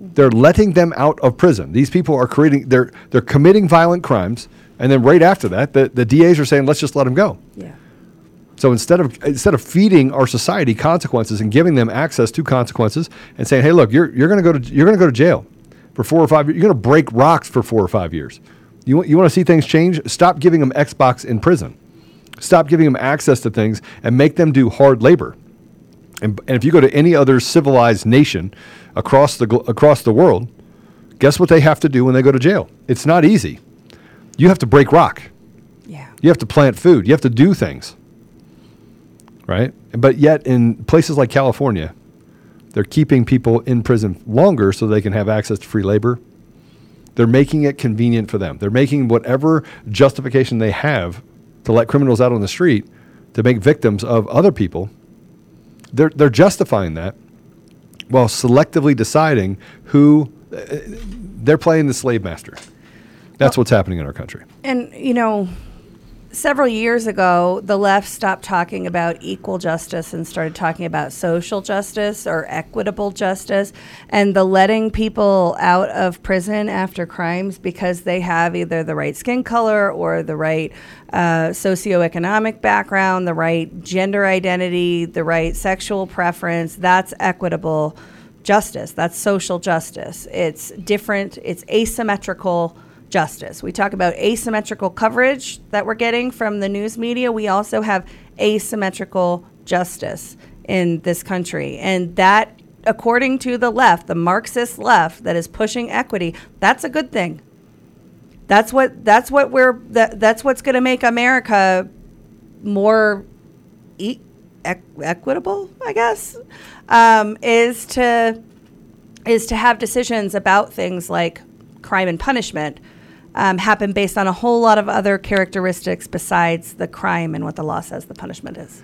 They're letting them out of prison. These people are creating. They're they're committing violent crimes, and then right after that, the, the DAs are saying, "Let's just let them go." Yeah. So instead of instead of feeding our society consequences and giving them access to consequences and saying, "Hey, look, you're you're going to go to you're going to go to jail for four or five years. You're going to break rocks for four or five years. You want you want to see things change? Stop giving them Xbox in prison. Stop giving them access to things and make them do hard labor. And, and if you go to any other civilized nation across the across the world, guess what they have to do when they go to jail? It's not easy. You have to break rock. Yeah. You have to plant food. You have to do things. Right? But yet in places like California, they're keeping people in prison longer so they can have access to free labor. They're making it convenient for them. They're making whatever justification they have to let criminals out on the street to make victims of other people. They're, they're justifying that while selectively deciding who uh, they're playing the slave master. That's what's happening in our country. And, you know, several years ago, the left stopped talking about equal justice and started talking about social justice or equitable justice and the letting people out of prison after crimes because they have either the right skin color or the right uh, socioeconomic background, the right gender identity, the right sexual preference. That's equitable justice. That's social justice. It's different, it's asymmetrical justice. We talk about asymmetrical coverage that we're getting from the news media. We also have asymmetrical justice in this country. And that, according to the left, the Marxist left that is pushing equity, that's a good thing. That's what that's what we're that, that's what's going to make America more e- eq- equitable, I guess, um, is to is to have decisions about things like crime and punishment um, happen based on a whole lot of other characteristics besides the crime and what the law says the punishment is.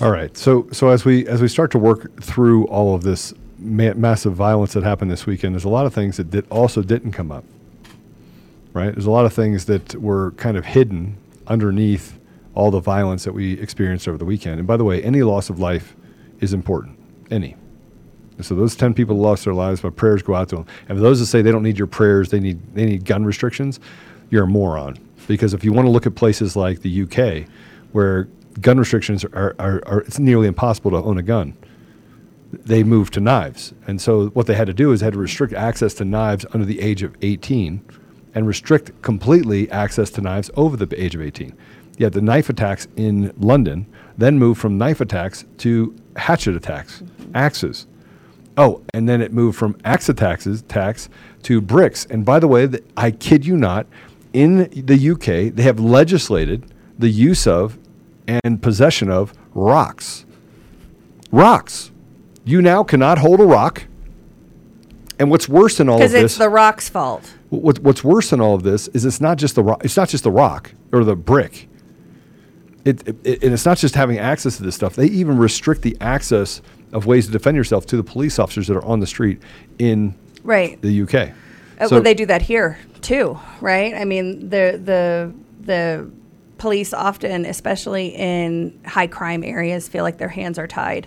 All right. So so as we as we start to work through all of this ma- massive violence that happened this weekend, there's a lot of things that did, also didn't come up. Right. There's a lot of things that were kind of hidden underneath all the violence that we experienced over the weekend. And by the way, any loss of life is important. Any. And so those ten people lost their lives. My prayers go out to them. And for those that say they don't need your prayers, they need they need gun restrictions, you're a moron. Because if you want to look at places like the UK, where gun restrictions are, are, are it's nearly impossible to own a gun, they moved to knives. And so what they had to do is had to restrict access to knives under the age of 18 and restrict completely access to knives over the age of 18. Yet the knife attacks in London then moved from knife attacks to hatchet attacks, axes. Oh, and then it moved from axe attacks attacks to bricks. And by the way, th- I kid you not, in the UK, they have legislated the use of and possession of rocks. Rocks. You now cannot hold a rock. And what's worse than all of this? Because it's the rock's fault. What, what's worse than all of this is it's not just the rock. It's not just the rock or the brick. It, it, it- and it's not just having access to this stuff. They even restrict the access of ways to defend yourself to the police officers that are on the street in Right. the UK. Uh, So- well, they do that here too, right? I mean, the the the police often, especially in high crime areas, feel like their hands are tied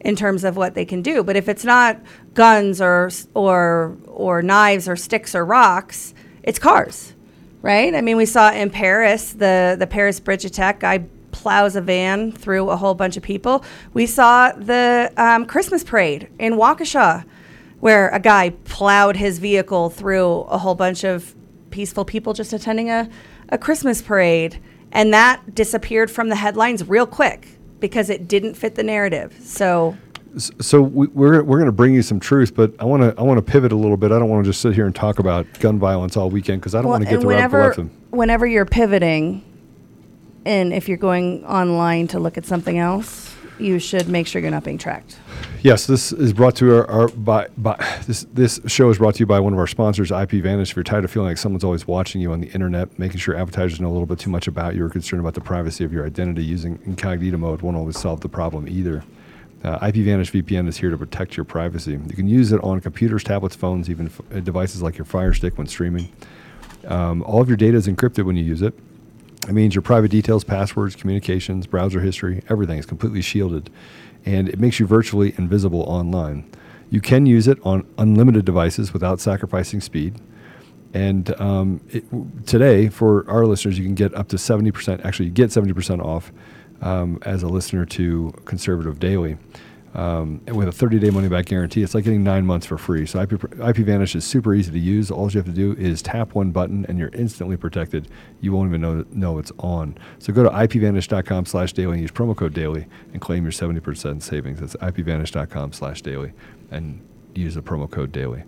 in terms of what they can do. But if it's not guns or or or knives or sticks or rocks, it's cars, right? I mean, we saw in Paris the the Paris bridge attack guy plows a van through a whole bunch of people. We saw the um, Christmas parade in Waukesha where a guy plowed his vehicle through a whole bunch of peaceful people just attending a, a Christmas parade. And that disappeared from the headlines real quick because it didn't fit the narrative. So, So we, we're we're going to bring you some truth, but I want to I want to pivot a little bit. I don't want to just sit here and talk about gun violence all weekend because I don't Well, want to get the whenever, left. whenever you're pivoting, and if you're going online to look at something else, you should make sure you're not being tracked. Yes, this is brought to our, our by, by this this show is brought to you by one of our sponsors, IP Vanish. If you're tired of feeling like someone's always watching you on the internet, making sure advertisers know a little bit too much about you, or concerned about the privacy of your identity, using incognito mode won't always solve the problem either. Uh, IP Vanish VPN is here to protect your privacy. You can use it on computers, tablets, phones, even f- uh, devices like your Fire Stick when streaming. Um, all of your data is encrypted when you use it. It means your private details, passwords, communications, browser history, everything is completely shielded. And it makes you virtually invisible online. You can use it on unlimited devices without sacrificing speed. And um, it, today, for our listeners, you can get up to 70%, actually, you get 70% off um, as a listener to Conservative Daily. Um, with a 30 day money back guarantee, it's like getting nine months for free. So IP, IP Vanish is super easy to use. All you have to do is tap one button and you're instantly protected. You won't even know, know it's on. So go to ipvanish.com slash daily and use promo code daily and claim your 70% savings. That's ipvanish.com slash daily and use the promo code daily.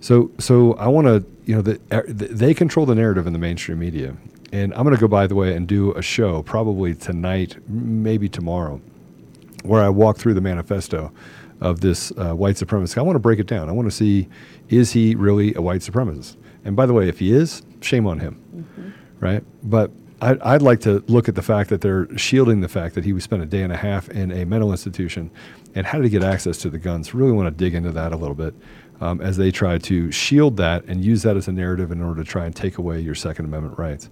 So, so I want to, you know, the, er, they control the narrative in the mainstream media, and I'm going to go by the way and do a show probably tonight, maybe tomorrow, where I walk through the manifesto of this uh, white supremacist. I want to break it down. I want to see is he really a white supremacist? And by the way, if he is, shame on him, right? But I'd, I'd like to look at the fact that they're shielding the fact that he spent a day and a half in a mental institution, and how did he get access to the guns? Really want to dig into that a little bit um, as they try to shield that and use that as a narrative in order to try and take away your Second Amendment rights.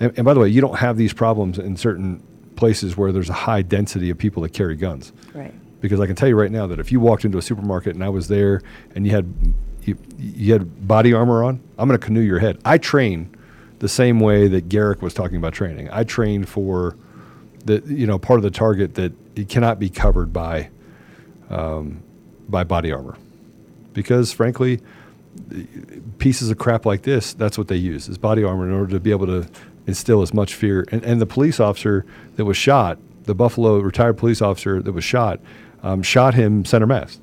And, and by the way, you don't have these problems in certain places where there's a high density of people that carry guns. Right. Because I can tell you right now that if you walked into a supermarket and I was there and you had you, you had body armor on, I'm going to canoe your head. I train the same way that Garrick was talking about training. I train for the you know part of the target that it cannot be covered by um, by body armor because frankly pieces of crap like this that's what they use is body armor in order to be able to instill as much fear and, and the police officer that was shot the buffalo retired police officer that was shot um, shot him center mass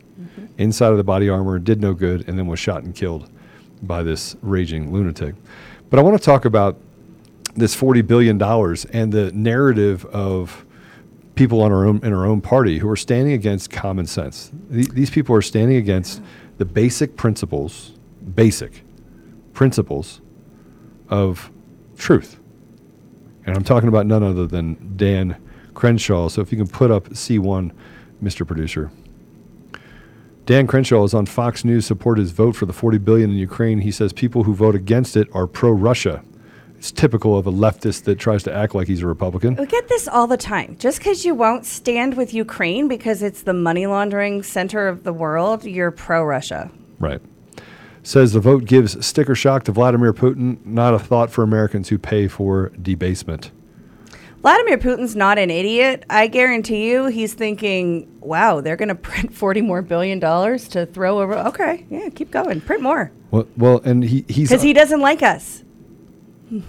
inside of the body armor did no good and then was shot and killed by this raging lunatic but i want to talk about this $40 billion and the narrative of people on our own in our own party who are standing against common sense. Th- these people are standing against the basic principles, basic principles of truth. And I'm talking about none other than Dan Crenshaw. So if you can put up C1, Mr. Producer. Dan Crenshaw is on Fox News support his vote for the 40 billion in Ukraine. He says people who vote against it are pro-Russia. It's typical of a leftist that tries to act like he's a Republican. We get this all the time. Just because you won't stand with Ukraine because it's the money laundering center of the world, you're pro Russia. Right. Says the vote gives sticker shock to Vladimir Putin, not a thought for Americans who pay for debasement. Vladimir Putin's not an idiot. I guarantee you he's thinking, wow, they're going to print 40 more billion dollars to throw over. Okay, yeah, keep going. Print more. Well, well and he, he's Because he doesn't like us.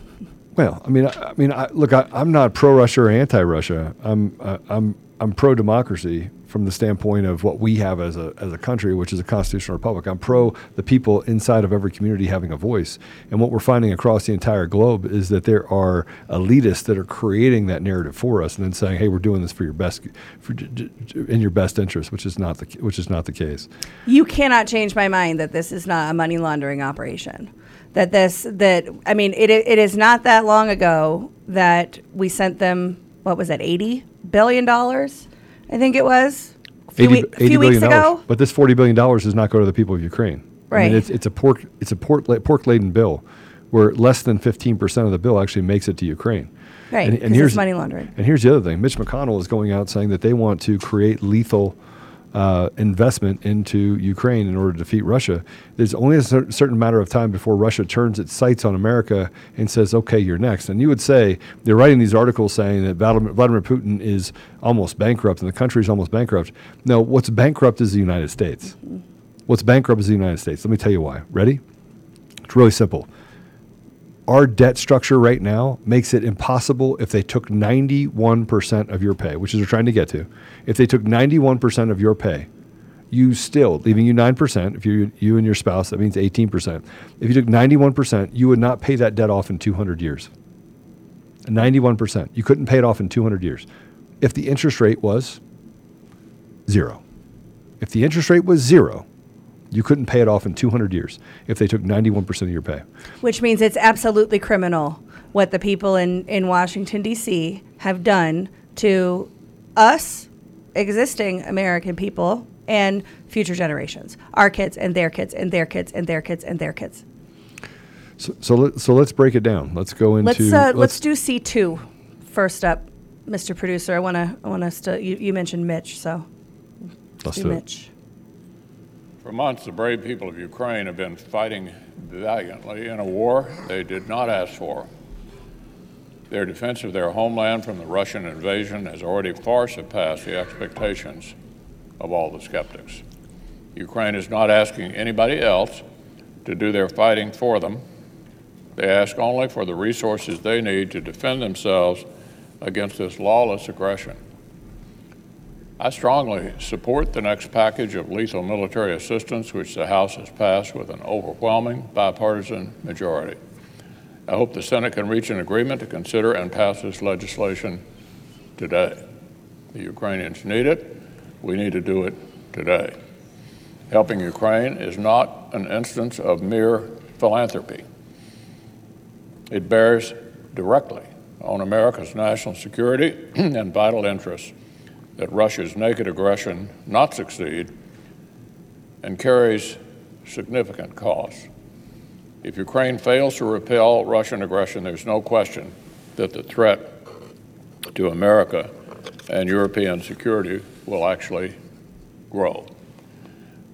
Well, I mean, I, I mean, I, look, I, I'm not pro-Russia or anti-Russia. I'm, uh, I'm, I'm pro-democracy from the standpoint of what we have as a as a country, which is a constitutional republic. I'm pro the people inside of every community having a voice. And what we're finding across the entire globe is that there are elitists that are creating that narrative for us, and then saying, "Hey, we're doing this for your best, for, in your best interest," which is not the which is not the case. You cannot change my mind that this is not a money laundering operation. That this that I mean it it is not that long ago that we sent them what was it 80 billion dollars I think it was a few, 80, we- a few weeks ago. But this forty billion dollars does not go to the people of Ukraine. Right. I mean, it's, it's a pork it's a pork pork laden bill, where less than fifteen percent of the bill actually makes it to Ukraine. Right, And, and here's money laundering. And here's the other thing: Mitch McConnell is going out saying that they want to create lethal. Uh, investment into Ukraine in order to defeat Russia. There's only a cer- certain matter of time before Russia turns its sights on America and says, "Okay, you're next." And you would say they're writing these articles saying that Vladimir, Vladimir Putin is almost bankrupt and the country is almost bankrupt. No, what's bankrupt is the United States. What's bankrupt is the United States. Let me tell you why. Ready? It's really simple. Our debt structure right now makes it impossible if they took 91% of your pay, which is they're trying to get to. If they took 91% of your pay, you still, leaving you 9%, if you you and your spouse, that means 18%. If you took 91%, you would not pay that debt off in 200 years. 91%. You couldn't pay it off in 200 years. If the interest rate was zero. If the interest rate was zero, you couldn't pay it off in 200 years if they took 91% of your pay. which means it's absolutely criminal what the people in, in Washington, D.C. have done to us, existing American people, and future generations, our kids and their kids and their kids and their kids and their kids. So, so, let, so let's break it down. Let's go into. Let's, uh, let's do C two first up, Mr. Producer. I want to I want us to. You, you mentioned Mitch, so Let's do do it. Mitch. For months, the brave people of Ukraine have been fighting valiantly in a war they did not ask for. Their defense of their homeland from the Russian invasion has already far surpassed the expectations of all the skeptics. Ukraine is not asking anybody else to do their fighting for them. They ask only for the resources they need to defend themselves against this lawless aggression. I strongly support the next package of lethal military assistance, which the House has passed with an overwhelming bipartisan majority. I hope the Senate can reach an agreement to consider and pass this legislation today. The Ukrainians need it. We need to do it today. Helping Ukraine is not an instance of mere philanthropy. It bears directly on America's national security and vital interests that Russia's naked aggression not succeed and carries significant costs. If Ukraine fails to repel Russian aggression, there's no question that the threat to America and European security will actually grow.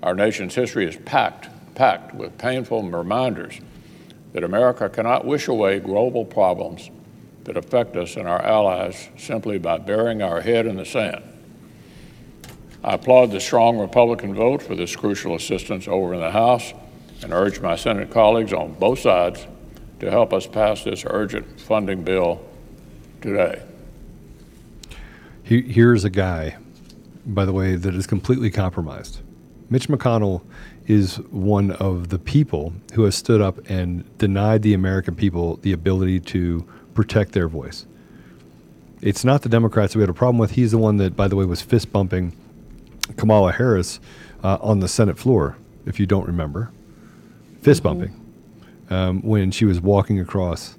Our nation's history is packed, packed with painful reminders that America cannot wish away global problems that affect us and our allies simply by burying our head in the sand. I applaud the strong Republican vote for this crucial assistance over in the House and urge my Senate colleagues on both sides to help us pass this urgent funding bill today. Here's a guy, by the way, that is completely compromised. Mitch McConnell is one of the people who has stood up and denied the American people the ability to protect their voice. It's not the Democrats that we had a problem with. He's the one that, by the way, was fist bumping Kamala Harris uh, on the Senate floor, if you don't remember. Fist bumping um, when she was walking across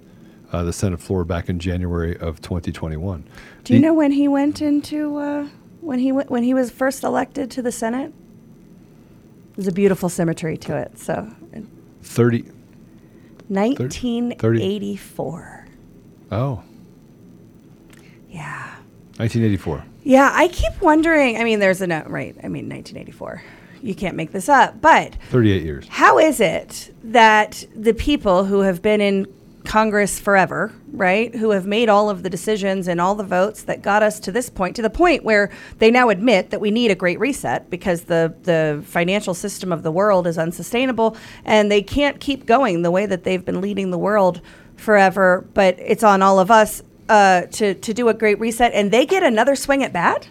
uh, the Senate floor back in January of 2021. Do you The- know when he went into uh, when he went, when he was first elected to the Senate? There's a beautiful symmetry to it. So, 30? 1984. Oh. Yeah. 1984. Yeah, I keep wondering. I mean, there's a note, right? I mean, 1984. You can't make this up. But 38 years. how is it that the people who have been in Congress forever, right, who have made all of the decisions and all the votes that got us to this point, to the point where they now admit that we need a great reset because the, the financial system of the world is unsustainable and they can't keep going the way that they've been leading the world forever, but it's on all of us uh, to, to do a great reset and they get another swing at bat?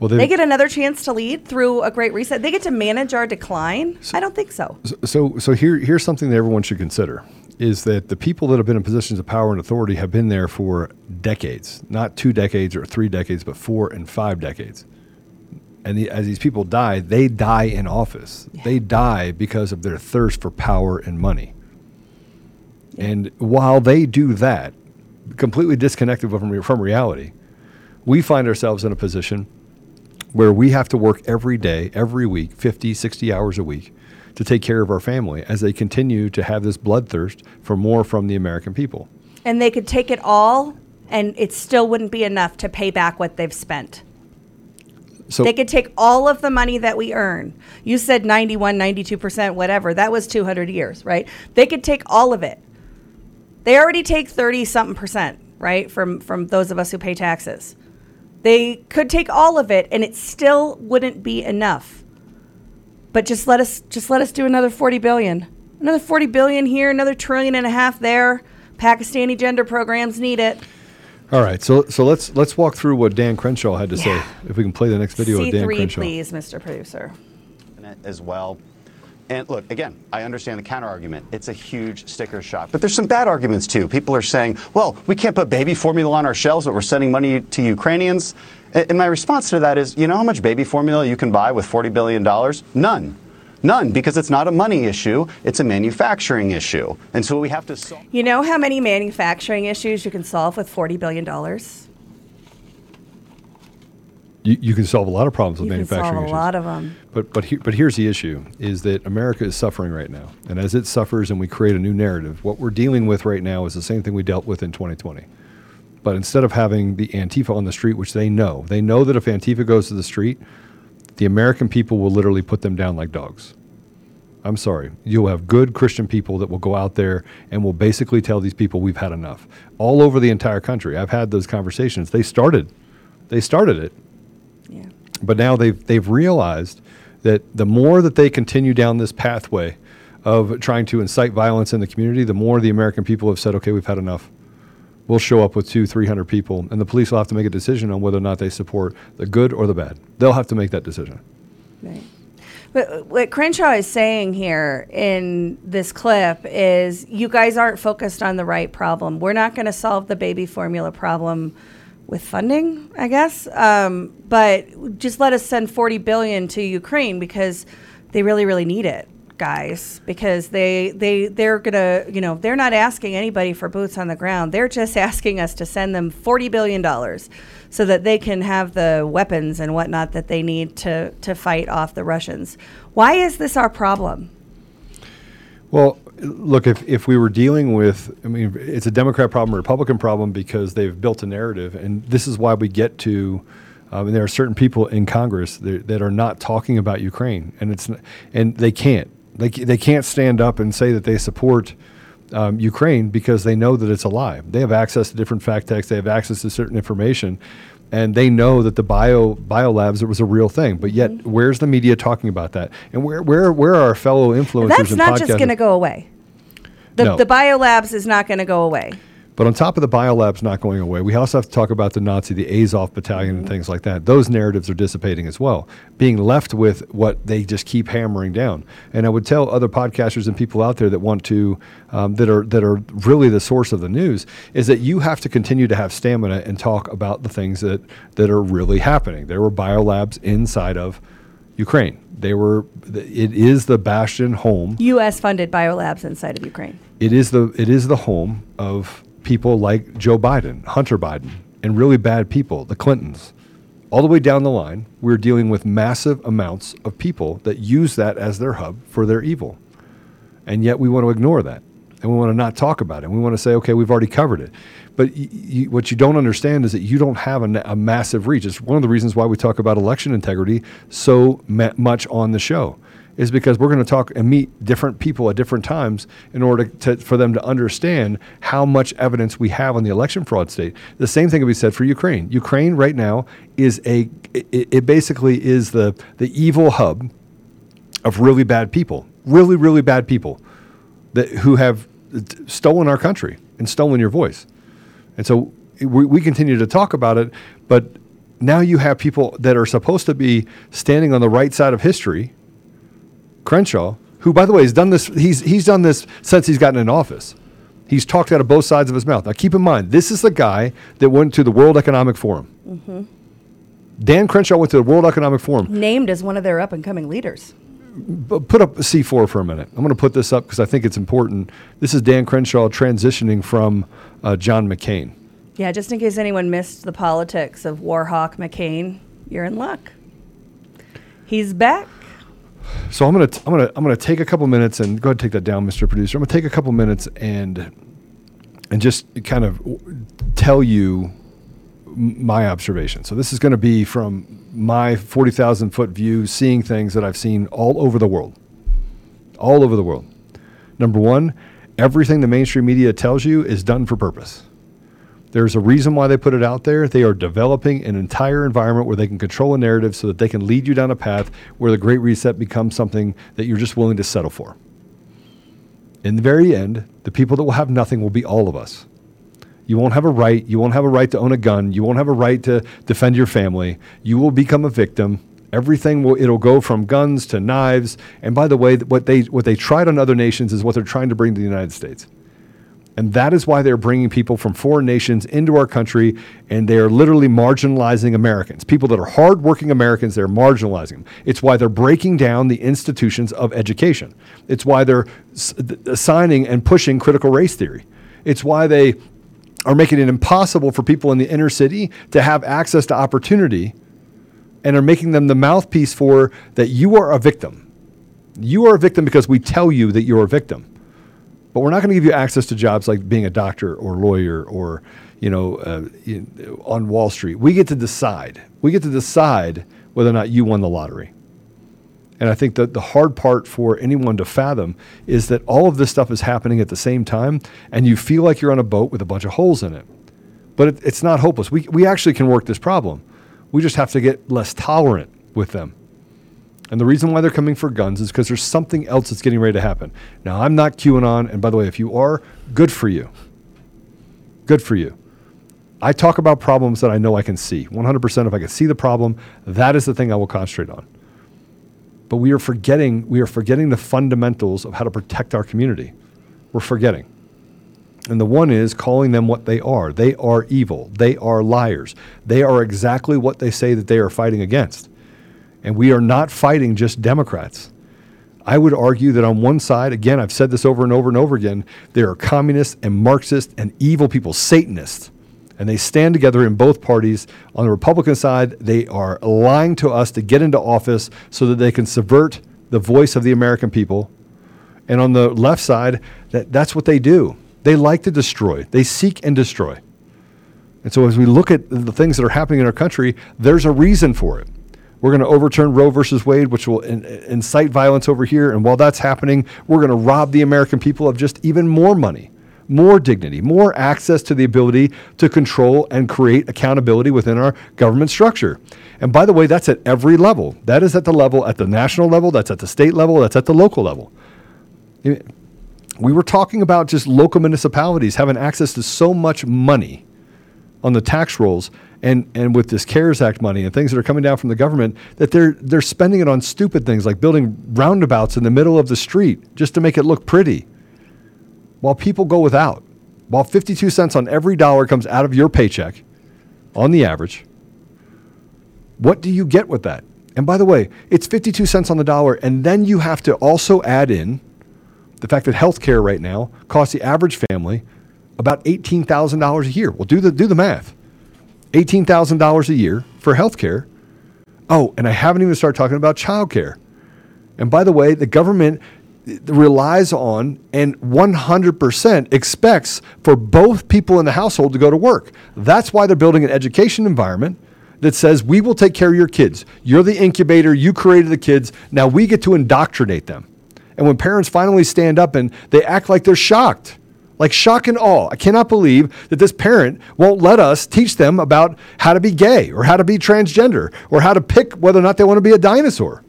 Well, they get another chance to lead through a great reset. They get to manage our decline. I don't think so. So, so here, here's something that everyone should consider: is that the people that have been in positions of power and authority have been there for decades, not two decades or three decades, but four and five decades. And the, as these people die, they die in office. They die because of their thirst for power and money. And while they do that, completely disconnected from, from reality, we find ourselves in a position where we have to work every day, every week, 50, 60 hours a week to take care of our family as they continue to have this bloodthirst for more from the American people. And they could take it all and it still wouldn't be enough to pay back what they've spent. So they could take all of the money that we earn. You said 91, 92%, whatever. That was 200 years, right? They could take all of it. They already take 30 something percent, right? From from those of us who pay taxes. They could take all of it and it still wouldn't be enough. But just let us just let us do another 40 billion. Another 40 billion here, another trillion and a half there. Pakistani gender programs need it. all right, so so let's let's walk through what Dan Crenshaw had to say. If we can play the next video of Dan Crenshaw. please, Mr. Producer. Uh, as well. And look, again, I understand the counter argument. It's a huge sticker shock. But there's some bad arguments too. People are saying, well, we can't put baby formula on our shelves, but we're sending money to Ukrainians. And my response to that is, you know how much baby formula you can buy with $40 billion? None. None, because it's not a money issue, it's a manufacturing issue. And so we have to solve. You know how many manufacturing issues you can solve with $40 billion? You, you can solve a lot of problems with You can manufacturing solve a issues. lot of them. But but he, but here's the issue: is that America is suffering right now, and as it suffers, and we create a new narrative, what we're dealing with right now is the same thing we dealt with in 2020. But instead of having the Antifa on the street, which they know, they know that if Antifa goes to the street, the American people will literally put them down like dogs. I'm sorry. You'll have good Christian people that will go out there and will basically tell these people we've had enough. All over the entire country. I've had those conversations. They started they started it. But now they've they've realized that the more that they continue down this pathway of trying to incite violence in the community, the more the American people have said, "Okay, we've had enough." We'll show up with two, three hundred people, and the police will have to make a decision on whether or not they support the good or the bad. They'll have to make that decision. But what Crenshaw is saying here in this clip is you guys aren't focused on the right problem. We're not going to solve the baby formula problem with funding, I guess. Um, but just let us send 40 billion to Ukraine because they really, really need it, guys. Because they they they're gonna, you know, they're not asking anybody for boots on the ground. They're just asking us to send them 40 billion dollars so that they can have the weapons and whatnot that they need to to fight off the Russians. Why is this our problem? Well, look, if, if we were dealing with, I mean, it's a Democrat problem, Republican problem because they've built a narrative. And this is why we get to, um, and there are certain people in Congress that, that are not talking about Ukraine. And, it's, and they can't. They, they can't stand up and say that they support um, Ukraine because they know that it's a lie. They have access to different fact texts, they have access to certain information. And they know that the bio biolabs it was a real thing, but yet Mm-hmm. where's the media talking about that? And where where where are our fellow influencers That's not just going to go away. The, No. the biolabs is not going to go away. But on top of the biolabs not going away, we also have to talk about the Nazi, the Azov battalion, and things like that. Those narratives are dissipating as well, being left with what they just keep hammering down. And I would tell other podcasters and people out there that want to, um, that are that are really the source of the news, is that you have to continue to have stamina and talk about the things that that are really happening. There were biolabs inside of Ukraine. They were. It is the bastion home U.S. funded biolabs inside of Ukraine. it is the it is the home of people like Joe Biden, Hunter Biden, and really bad people, the Clintons. All the way down the line, we're dealing with massive amounts of people that use that as their hub for their evil. And yet we want to ignore that. And we want to not talk about it. We want to say, okay, we've already covered it. But y- y- what you don't understand is that you don't have a, massive reach. It's one of the reasons why we talk about election integrity so ma- much on the show is because we're going to talk and meet different people at different times in order to, for them to understand how much evidence we have on the election fraud state. The same thing can be said for Ukraine. Ukraine right now is a it, it basically is the the evil hub of really bad people, really really bad people that who have stolen our country and stolen your voice. And so we, we continue to talk about it, but now you have people that are supposed to be standing on the right side of history Crenshaw, who, by the way, has done this. He's he's done this since he's gotten in office. He's talked out of both sides of his mouth. Now, keep in mind, this is the guy that went to the World Economic Forum. hmm Dan Crenshaw went to the World Economic Forum. Named as one of their up and coming leaders. B- put up C4 for a minute. I'm going to put this up because I think it's important. This is Dan Crenshaw transitioning from uh, John McCain. Yeah, just in case anyone missed the politics of Warhawk McCain, you're in luck. He's back. So I'm gonna t- I'm gonna I'm gonna take a couple minutes and go ahead and take that down, Mr. Producer. I'm gonna take a couple minutes and and just kind of tell you my observation. So this is going to be from my 40,000 foot view, seeing things that I've seen all over the world, all over the world. Number one, everything the mainstream media tells you is done for purpose. There's a reason why they put it out there. They are developing an entire environment where they can control a narrative so that they can lead you down a path where the Great Reset becomes something that you're just willing to settle for. In the very end, the people that will have nothing will be all of us. You won't have a right. You won't have a right to own a gun. You won't have a right to defend your family. You will become a victim. Everything will it'll go from guns to knives. And by the way, what they what they tried on other nations is what they're trying to bring to the United States. And that is why they're bringing people from foreign nations into our country, and they are literally marginalizing Americans. People that are hardworking Americans, they're marginalizing them. It's why they're breaking down the institutions of education. It's why they're assigning and pushing critical race theory. It's why they are making it impossible for people in the inner city to have access to opportunity and are making them the mouthpiece for that you are a victim. You are a victim because we tell you that you're a victim but we're not going to give you access to jobs like being a doctor or lawyer or you know uh, in- on Wall Street. We get to decide. We get to decide whether or not you won the lottery. And I think that the hard part for anyone to fathom is that all of this stuff is happening at the same time, and you feel like you're on a boat with a bunch of holes in it. But it, it's not hopeless. We, we actually can work this problem. We just have to get less tolerant with them. And the reason why they're coming for guns is because there's something else that's getting ready to happen. Now, I'm not QAnon, and by the way, if you are, good for you. Good for you. I talk about problems that I know I can see. 100% if I can see the problem, that is the thing I will concentrate on. But we are forgetting we are forgetting the fundamentals of how to protect our community. We're forgetting. And the one is calling them what they are. They are evil. They are liars. They are exactly what they say that they are fighting against. And we are not fighting just Democrats. I would argue that on one side, again, I've said this over and over and over again, there are communists and Marxists and evil people, Satanists. And they stand together in both parties. On the Republican side, they are lying to us to get into office so that they can subvert the voice of the American people. And on the left side, that, that's what they do. They like to destroy, they seek and destroy. And so as we look at the things that are happening in our country, there's a reason for it. We're going to overturn Roe versus Wade, which will in, incite violence over here. And while that's happening, we're going to rob the American people of just even more money, more dignity, more access to the ability to control and create accountability within our government structure. And by the way, that's at every level. That is at the level, at the national level, that's at the state level, that's at the local level. We were talking about just local municipalities having access to so much money on the tax rolls and, and with this CARES Act money and things that are coming down from the government that they're they're spending it on stupid things like building roundabouts in the middle of the street just to make it look pretty. While people go without. While 52 cents on every dollar comes out of your paycheck on the average, what do you get with that? And by the way, it's 52 cents on the dollar and then you have to also add in the fact that healthcare right now costs the average family about $18,000 a year. Well, do the, do the math. $18,000 a year for health care. Oh, and I haven't even started talking about childcare. And by the way, the government relies on and 100% expects for both people in the household to go to work. That's why they're building an education environment that says, we will take care of your kids. You're the incubator, you created the kids. Now we get to indoctrinate them. And when parents finally stand up and they act like they're shocked, like shock and awe. I cannot believe that this parent won't let us teach them about how to be gay or how to be transgender or how to pick whether or not they want to be a dinosaur.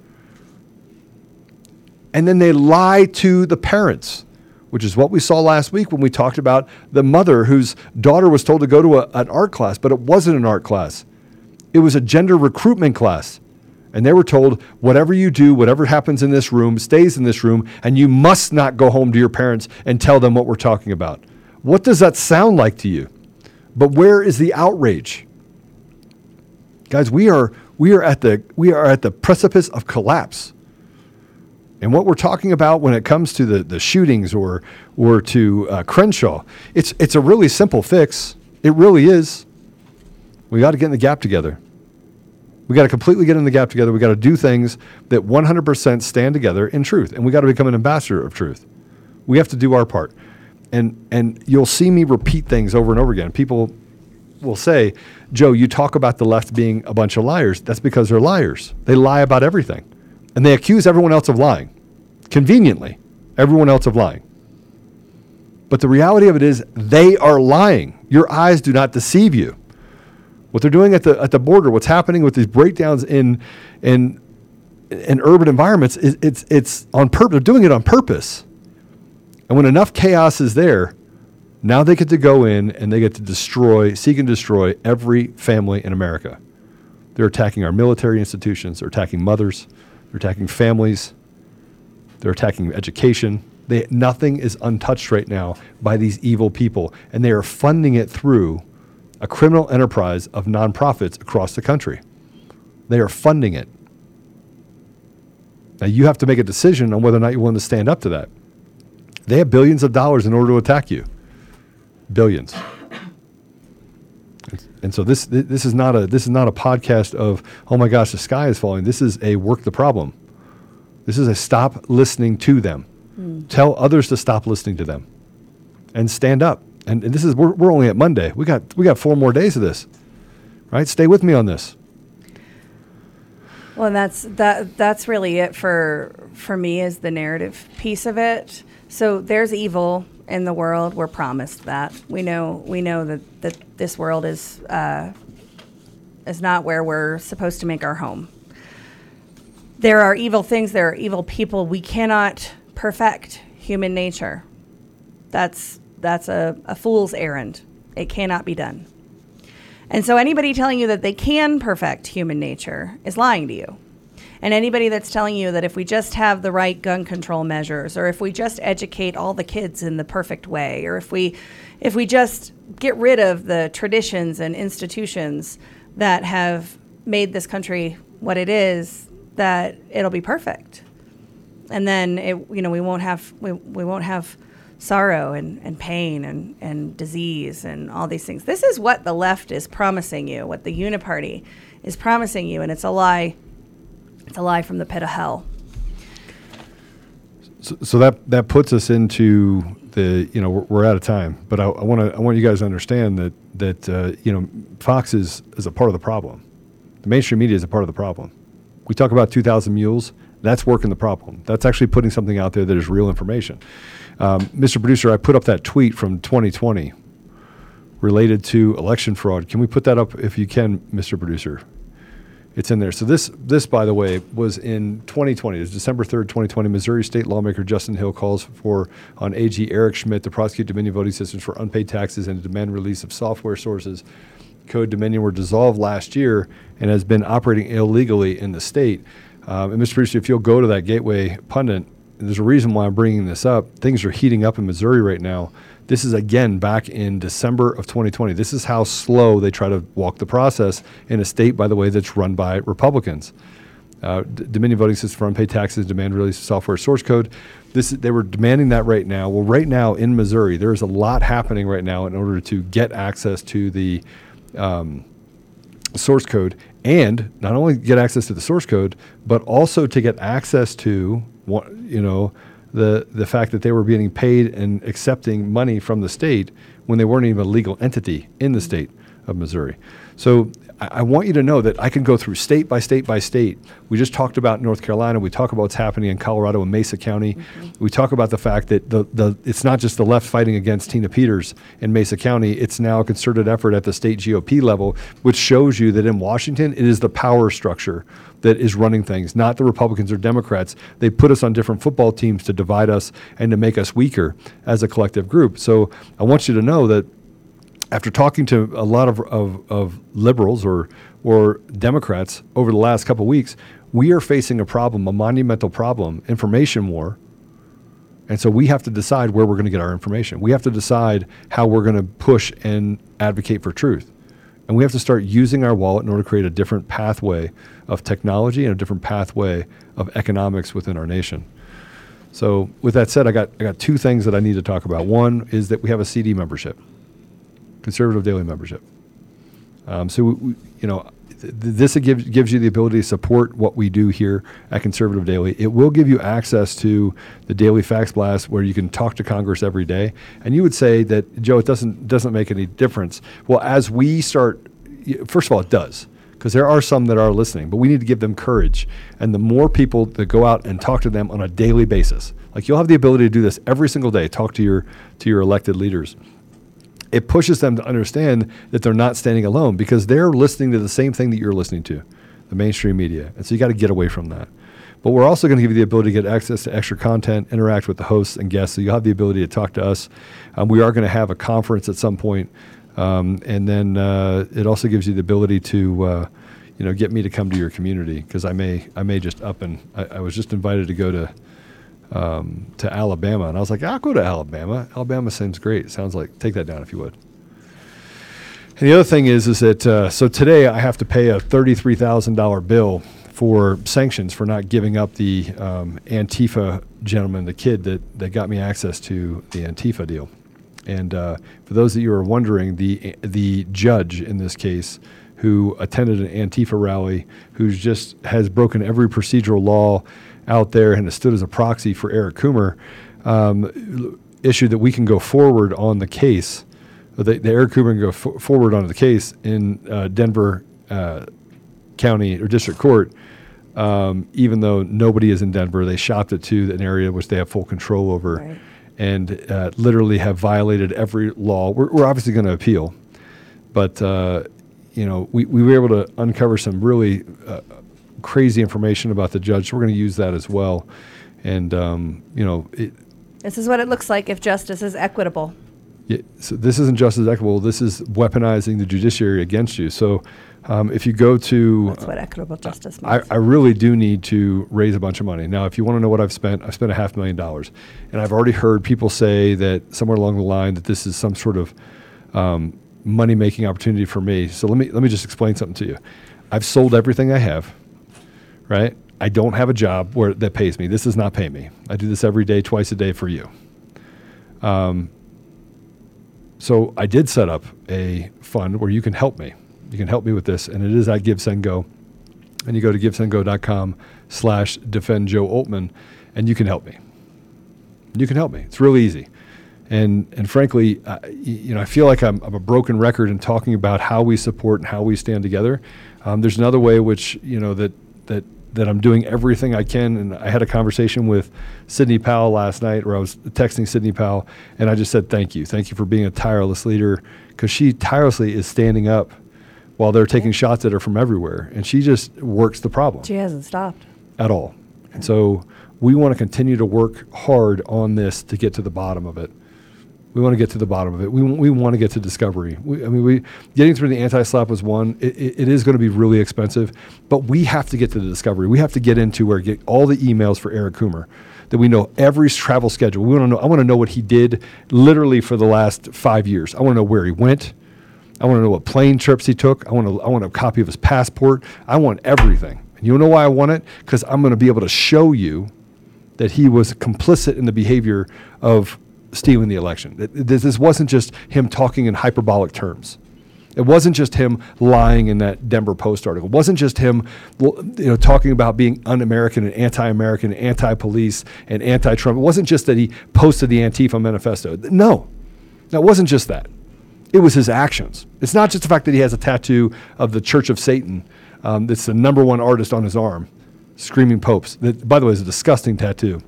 And then they lie to the parents, which is what we saw last week when we talked about the mother whose daughter was told to go to a, an art class, but it wasn't an art class. It was a gender recruitment class. And they were told, whatever you do, whatever happens in this room, stays in this room, and you must not go home to your parents and tell them what we're talking about. What does that sound like to you? But where is the outrage? Guys, we are, we are, at, the, we are at the precipice of collapse. And what we're talking about when it comes to the, the shootings or, or to uh, Crenshaw, it's, it's a really simple fix. It really is. We got to get in the gap together. We got to completely get in the gap together. We got to do things that 100% stand together in truth, and we got to become an ambassador of truth. We have to do our part, and and you'll see me repeat things over and over again. People will say, "Joe, you talk about the left being a bunch of liars." That's because they're liars. They lie about everything, and they accuse everyone else of lying. Conveniently, everyone else of lying. But the reality of it is, they are lying. Your eyes do not deceive you. What they're doing at the at the border, what's happening with these breakdowns in in in urban environments, is, it's it's on purpose. They're doing it on purpose. And when enough chaos is there, now they get to go in and they get to destroy, seek and destroy every family in America. They're attacking our military institutions. They're attacking mothers. They're attacking families. They're attacking education. They, nothing is untouched right now by these evil people, and they are funding it through a criminal enterprise of nonprofits across the country. They are funding it. Now you have to make a decision on whether or not you're willing to stand up to that. They have billions of dollars in order to attack you. Billions. And so this this is not a this is not a podcast of oh my gosh the sky is falling. This is a work the problem. This is a stop listening to them. Mm. Tell others to stop listening to them, and stand up and, and this is we're, we're only at Monday. We got we got four more days of this, right? Stay with me on this. Well, and that's that that's really it for for me is the narrative piece of it. So there's evil in the world. We're promised that. We know we know that that this world is uh, is not where we're supposed to make our home. There are evil things. There are evil people. We cannot perfect human nature. That's that's a, a fool's errand. It cannot be done. And so anybody telling you that they can perfect human nature is lying to you. And anybody that's telling you that if we just have the right gun control measures or if we just educate all the kids in the perfect way or if we if we just get rid of the traditions and institutions that have made this country what it is that it'll be perfect. And then it you know we won't have we, we won't have sorrow and, and pain and, and disease and all these things. This is what the left is promising you, what the Uniparty is promising you, and it's a lie. It's a lie from the pit of hell. So, so that that puts us into the you know we're, we're out of time, but I want to I want you guys to understand that that uh, you know Fox is is a part of the problem. The mainstream media is a part of the problem. We talk about 2,000 mules. That's working the problem. That's actually putting something out there that is real information. Um, Mr. Producer, I put up that tweet from 2020 related to election fraud. Can we put that up if you can, Mr. Producer? It's in there. So this, this by the way, was in 2020. It was December 3rd, 2020. Missouri State lawmaker Justin Hill calls for on AG Eric Schmitt to prosecute Dominion voting systems for unpaid taxes and to demand release of software sources. Code Dominion were dissolved last year and has been operating illegally in the state. Um, and Mr. Producer, if you'll go to that Gateway pundit there's a reason why I'm bringing this up. Things are heating up in Missouri right now. This is again back in December of 2020. This is how slow they try to walk the process in a state, by the way, that's run by Republicans. uh, D- Dominion voting system unpaid taxes, demand release of software source code. This they were demanding that right now. Well, right now in Missouri, there is a lot happening right now in order to get access to the um, source code and not only get access to the source code, but also to get access to what you know the the fact that they were being paid and accepting money from the state when they weren't even a legal entity in the state of Missouri. So I, want you to know that I can go through state by state by state. We just talked about North Carolina. We talk about what's happening in Colorado and Mesa County. Mm-hmm. We talk about the fact that the, the it's not just the left fighting against Tina Peters in Mesa County. It's now a concerted effort at the state GOP level, which shows you that in Washington it is the power structure that is running things, not the Republicans or Democrats. They put us on different football teams to divide us and to make us weaker as a collective group. So I want you to know that after talking to a lot of, of, of liberals or, or Democrats over the last couple weeks, we are facing a problem, a monumental problem, information war. And so we have to decide where we're going to get our information. We have to decide how we're going to push and advocate for truth. And we have to start using our wallet in order to create a different pathway of technology and a different pathway of economics within our nation. So, with that said, I got, I got two things that I need to talk about. One is that we have a CD membership, Conservative Daily membership. Um, so, we, you know, th- this gives, gives you the ability to support what we do here at Conservative Daily. It will give you access to the daily fax blast where you can talk to Congress every day. And you would say that, Joe, it doesn't, doesn't make any difference. Well, as we start, first of all, it does because there are some that are listening, but we need to give them courage. And the more people that go out and talk to them on a daily basis, like you'll have the ability to do this every single day, talk to your to your elected leaders. It pushes them to understand that they're not standing alone because they're listening to the same thing that you're listening to, the mainstream media. And so you got to get away from that. But we're also going to give you the ability to get access to extra content, interact with the hosts and guests. So you'll have the ability to talk to us. Um, we are going to have a conference at some point, um, and then uh, it also gives you the ability to, uh, you know, get me to come to your community because I may, I may just up and I, I was just invited to go to, um, to Alabama, and I was like, I'll go to Alabama. Alabama seems great. Sounds like take that down if you would. And the other thing is, is that uh, so today I have to pay a thirty-three thousand dollar bill for sanctions for not giving up the um, Antifa gentleman, the kid that, that got me access to the Antifa deal. And uh, for those of you who are wondering, the the judge in this case, who attended an Antifa rally, who's just has broken every procedural law out there and has stood as a proxy for Eric Coomer, um, issued that we can go forward on the case. The, the Eric Coomer can go fo- forward on the case in uh, Denver uh, County or District Court, um, even though nobody is in Denver. They shopped it to an area which they have full control over and uh, literally have violated every law. We're, we're obviously going to appeal, but uh, you know we, we were able to uncover some really uh, crazy information about the judge. So we're going to use that as well, and um, you know it, This is what it looks like if justice is equitable. yeah, so this isn't justice equitable. This is weaponizing the judiciary against you. So um, if you go to That's what equitable justice means. I, I really do need to raise a bunch of money. Now, if you want to know what I've spent, I've spent a half million dollars. And I've already heard people say that somewhere along the line that this is some sort of um, money making opportunity for me. So let me, let me just explain something to you. I've sold everything I have, right? I don't have a job where that pays me. This does not pay me. I do this every day, twice a day for you. Um, so I did set up a fund where you can help me. You can help me with this, and it is at GiveSendGo. And you go to givesendgo.com slash defend Joe Oltmann, and you can help me. You can help me. It's really easy. And, and frankly, I, you know, I feel like I'm, I'm a broken record in talking about how we support and how we stand together. Um, there's another way which, you know, that, that, I'm doing everything I can. And I had a conversation with Sidney Powell last night where I was texting Sidney Powell, and I just said, thank you. Thank you for being a tireless leader because she tirelessly is standing up while they're taking shots at her from everywhere. And she just works the problem She hasn't stopped. at all. And so we want to continue to work hard on this to get to the bottom of it. We want to get to the bottom of it. We, we want to get to discovery. We, I mean, we getting through the anti-SLAPP was one. It, it, it is going to be really expensive, but we have to get to the discovery. We have to get into where get all the emails for Eric Coomer that we know every travel schedule. We want to know. I want to know what he did literally for the last five years. I want to know where he went. I want to know what plane trips he took. I want to. I want a copy of his passport. I want everything. And you know why I want it? Because I'm going to be able to show you that he was complicit in the behavior of stealing the election. This, this wasn't just him talking in hyperbolic terms. It wasn't just him lying in that Denver Post article. It wasn't just him, you know, talking about being un-American and anti-American, and anti-police and anti-Trump. It wasn't just that he posted the Antifa manifesto. No, it wasn't just that. It was his actions. It's not just the fact that he has a tattoo of the Church of Satan. Um, that's the number one artist on his arm, screaming popes. That, by the way, is a disgusting tattoo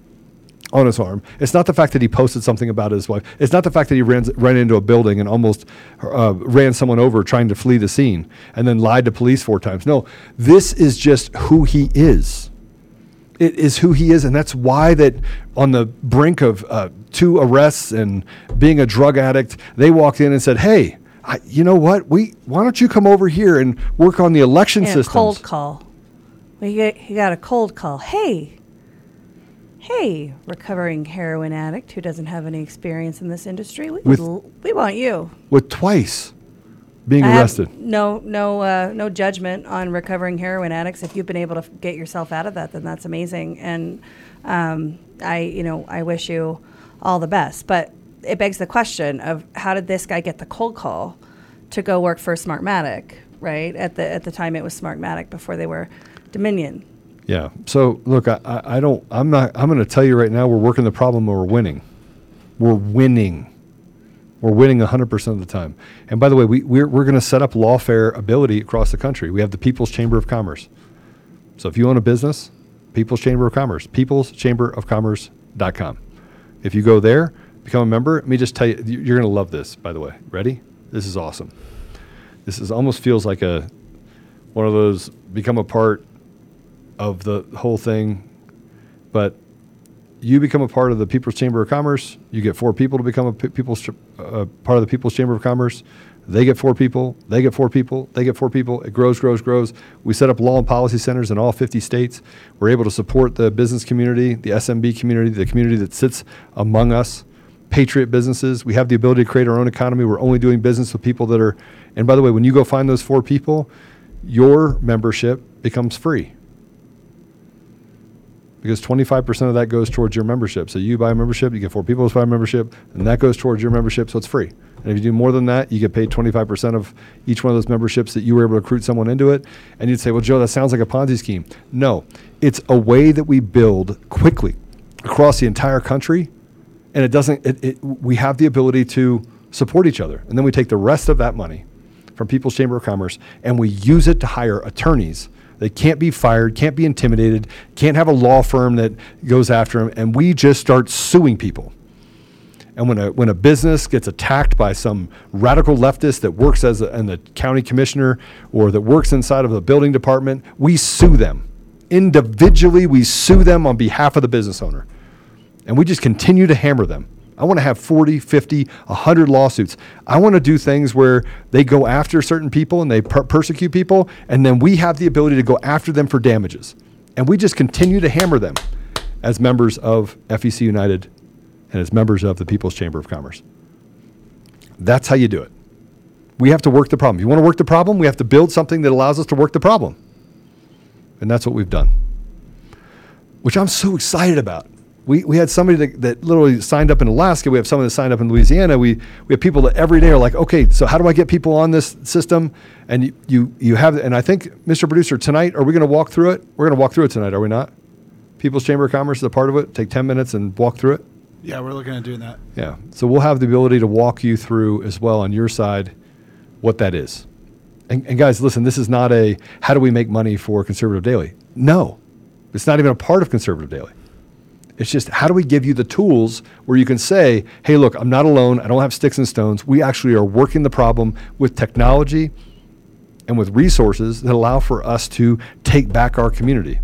on his arm. It's not the fact that he posted something about his wife. It's not the fact that he ran, ran into a building and almost uh, ran someone over trying to flee the scene and then lied to police four times. No, this is just who he is. It is who he is, and that's why that on the brink of uh, two arrests and being a drug addict, they walked in and said, "Hey, I, you know what? We why don't you come over here and work on the election Yeah, systems?" cold call. He got a cold call. Hey, hey, recovering heroin addict who doesn't have any experience in this industry. We, With- l- we want you. With twice being I arrested. no, no, uh, no judgment on recovering heroin addicts. If you've been able to f- get yourself out of that, then that's amazing. And um, I, you know, I wish you all the best. But it begs the question of how did this guy get the cold call to go work for Smartmatic, right? At the at the time it was Smartmatic before they were Dominion. Yeah. So look, I, I don't. I'm not. I'm going to tell you right now. We're working the problem. and We're winning. We're winning. We're winning 100% of the time. And by the way, we, we're, we're going to set up lawfare ability across the country. We have the People's Chamber of Commerce. So if you own a business, People's Chamber of Commerce, People's Chamber of peopleschamberofcommerce.com. If you go there, become a member, let me just tell you, you- you're going to love this, by the way. Ready? This is awesome. This is almost feels like a one of those become a part of the whole thing. But you become a part of the People's Chamber of Commerce. You get four people to become a people's uh, part of the People's Chamber of Commerce. They get four people. They get four people. They get four people. It grows, grows, grows. We set up law and policy centers in all 50 states. We're able to support the business community, the SMB community, the community that sits among us, patriot businesses. We have the ability to create our own economy. We're only doing business with people that are. And by the way, when you go find those four people, your membership becomes free because 25% of that goes towards your membership. So you buy a membership, you get four people to buy a membership, and that goes towards your membership, so it's free. And if you do more than that, you get paid 25% of each one of those memberships that you were able to recruit someone into it. And you'd say, well, Joe, that sounds like a Ponzi scheme. No, it's a way that we build quickly across the entire country, and it doesn't, it, it, we have the ability to support each other. And then we take the rest of that money from People's Chamber of Commerce and we use it to hire attorneys they can't be fired, can't be intimidated, can't have a law firm that goes after them, and we just start suing people. And when a when a business gets attacked by some radical leftist that works as a, the county commissioner or that works inside of the building department, we sue them individually. We sue them on behalf of the business owner, and we just continue to hammer them. I want to have 40, 50, 100 lawsuits. I want to do things where they go after certain people and they per- persecute people, and then we have the ability to go after them for damages. And we just continue to hammer them as members of FEC United and as members of the People's Chamber of Commerce. That's how you do it. We have to work the problem. You want to work the problem, we have to build something that allows us to work the problem. And that's what we've done, which I'm so excited about we, we had somebody that, that literally signed up in Alaska. We have someone that signed up in Louisiana. We, we have people that every day are like, okay, so how do I get people on this system? And you, you, you have, and I think, Mr. Producer, tonight, are we going to walk through it? We're going to walk through it tonight, are we not? People's Chamber of Commerce is a part of it. Take 10 minutes and walk through it. Yeah, we're looking at doing that. Yeah. So we'll have the ability to walk you through as well on your side what that is. And, and guys, listen, this is not a how do we make money for Conservative Daily? No, it's not even a part of Conservative Daily. It's just how do we give you the tools where you can say, hey, look, I'm not alone. I don't have sticks and stones. We actually are working the problem with technology and with resources that allow for us to take back our community.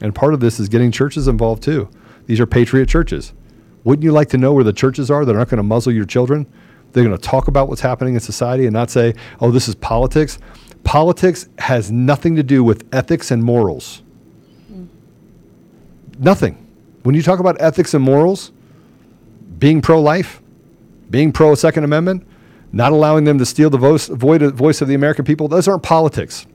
And part of this is getting churches involved too. These are patriot churches. Wouldn't you like to know where the churches are that aren't going to muzzle your children? They're going to talk about what's happening in society and not say, oh, this is politics. Politics has nothing to do with ethics and morals. Mm. Nothing. When you talk about ethics and morals, being pro life, being pro Second Amendment, not allowing them to steal the voice, voice of the American people, those aren't politics.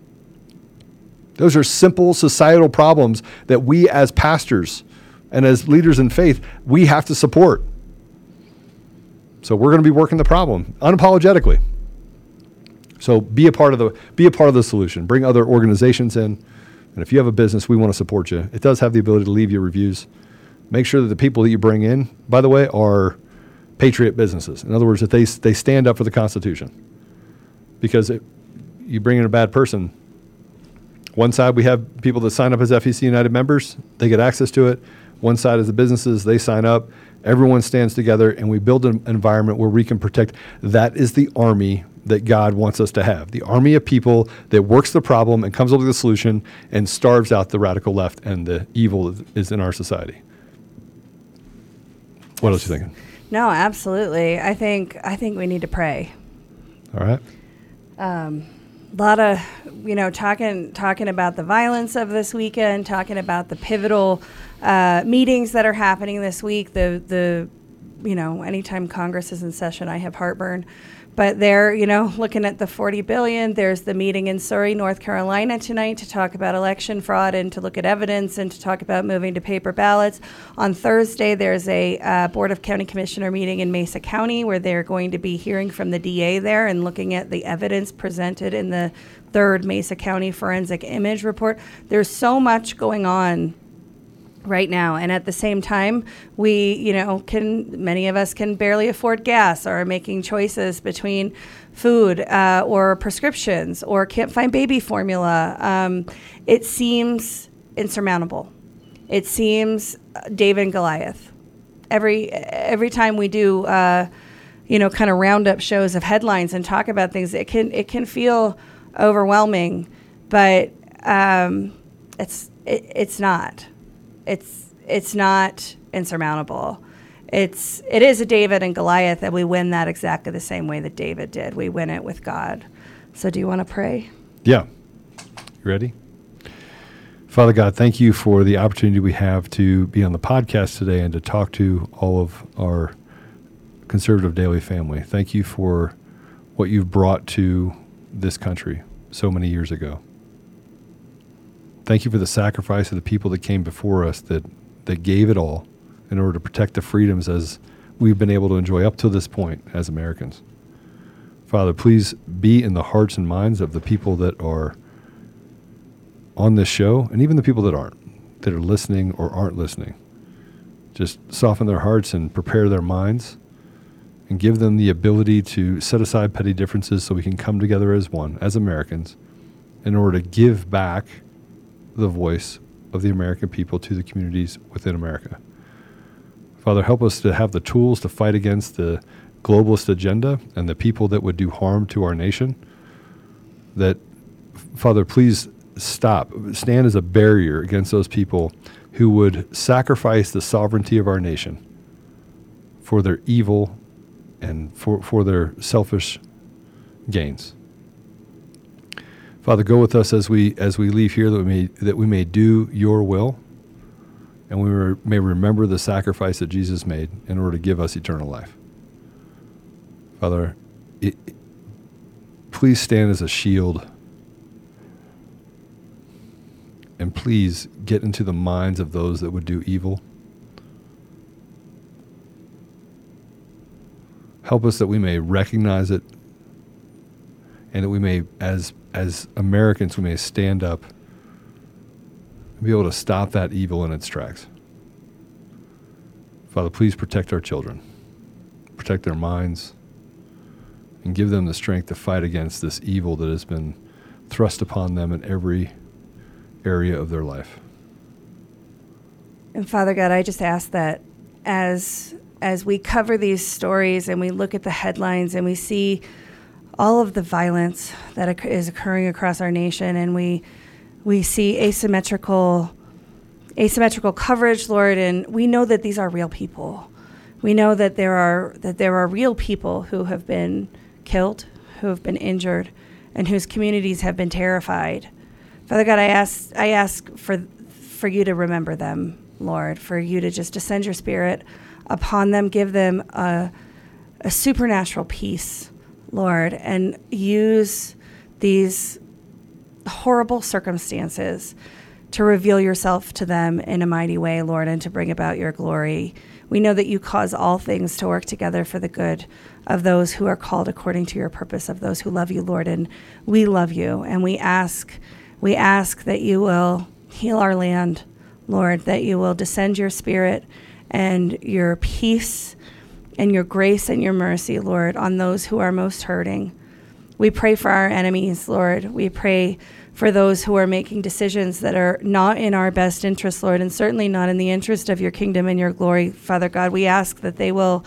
Those are simple societal problems that we as pastors and as leaders in faith, we have to support. So we're going to be working the problem unapologetically. So be a part of the be a part of the solution. Bring other organizations in. And if you have a business, we want to support you. It does have the ability to leave you reviews. Make sure that the people that you bring in, by the way, are patriot businesses. In other words, that they they stand up for the Constitution. Because it, you bring in a bad person, one side we have people that sign up as FEC United members, they get access to it. One side is the businesses, they sign up. Everyone stands together, and we build an environment where we can protect. That is the army that God wants us to have the army of people that works the problem and comes up with a solution and starves out the radical left and the evil that is in our society. What else are you thinking? No, absolutely. I think I think we need to pray. All right. Um, a lot of you know talking talking about the violence of this weekend, talking about the pivotal uh, meetings that are happening this week. The the you know anytime Congress is in session, I have heartburn. But they're, you know, looking at the 40 billion. There's the meeting in Surry, North Carolina tonight to talk about election fraud and to look at evidence and to talk about moving to paper ballots. On Thursday, there's a uh, Board of County Commissioner meeting in Mesa County where they're going to be hearing from the DA there and looking at the evidence presented in the third Mesa County forensic image report. There's so much going on right now. And at the same time we you know can many of us can barely afford gas or are making choices between food uh, or prescriptions or can't find baby formula. Um, it seems insurmountable. It seems uh, david and goliath. Every every time we do uh, you know kind of roundup shows of headlines and talk about things it can it can feel overwhelming but um, it's it, it's not it's it's not insurmountable. It's it is a David and Goliath, and we win that exactly the same way that David did. We win it with God. So, do you want to pray? Yeah. You ready? Father God, thank you for the opportunity we have to be on the podcast today and to talk to all of our conservative daily family. Thank you for what you've brought to this country so many years ago. Thank you for the sacrifice of the people that came before us that, that gave it all in order to protect the freedoms as we've been able to enjoy up to this point as Americans. Father, please be in the hearts and minds of the people that are on this show and even the people that aren't, that are listening or aren't listening. Just soften their hearts and prepare their minds and give them the ability to set aside petty differences so we can come together as one, as Americans, in order to give back the voice of the American people to the communities within America. Father, help us to have the tools to fight against the globalist agenda and the people that would do harm to our nation. That, Father, please stop, stand as a barrier against those people who would sacrifice the sovereignty of our nation for their evil and for, for their selfish gains. Father, go with us as we as we leave here that we may that we may do your will, and we may remember the sacrifice that Jesus made in order to give us eternal life. Father, it, please stand as a shield, and please get into the minds of those that would do evil. Help us that we may recognize it and that we may, as as Americans, we may stand up and be able to stop that evil in its tracks. Father, please protect our children, protect their minds, and give them the strength to fight against this evil that has been thrust upon them in every area of their life. And Father God, I just ask that as as we cover these stories and we look at the headlines and we see all of the violence that is occurring across our nation, and we we see asymmetrical asymmetrical coverage, Lord, and we know that these are real people. We know that there are that there are real people who have been killed, who have been injured, and whose communities have been terrified. Father God, I ask I ask for for you to remember them, Lord, for you to just descend your spirit upon them, give them a, a supernatural peace Lord, and use these horrible circumstances to reveal yourself to them in a mighty way, Lord, and to bring about your glory. We know that you cause all things to work together for the good of those who are called according to your purpose, of those who love you, Lord. And we love you. And we ask, we ask that you will heal our land, Lord, that you will descend your spirit and your peace and your grace and your mercy, Lord, on those who are most hurting. We pray for our enemies, Lord. We pray for those who are making decisions that are not in our best interest, Lord, and certainly not in the interest of your kingdom and your glory, Father God. We ask that they will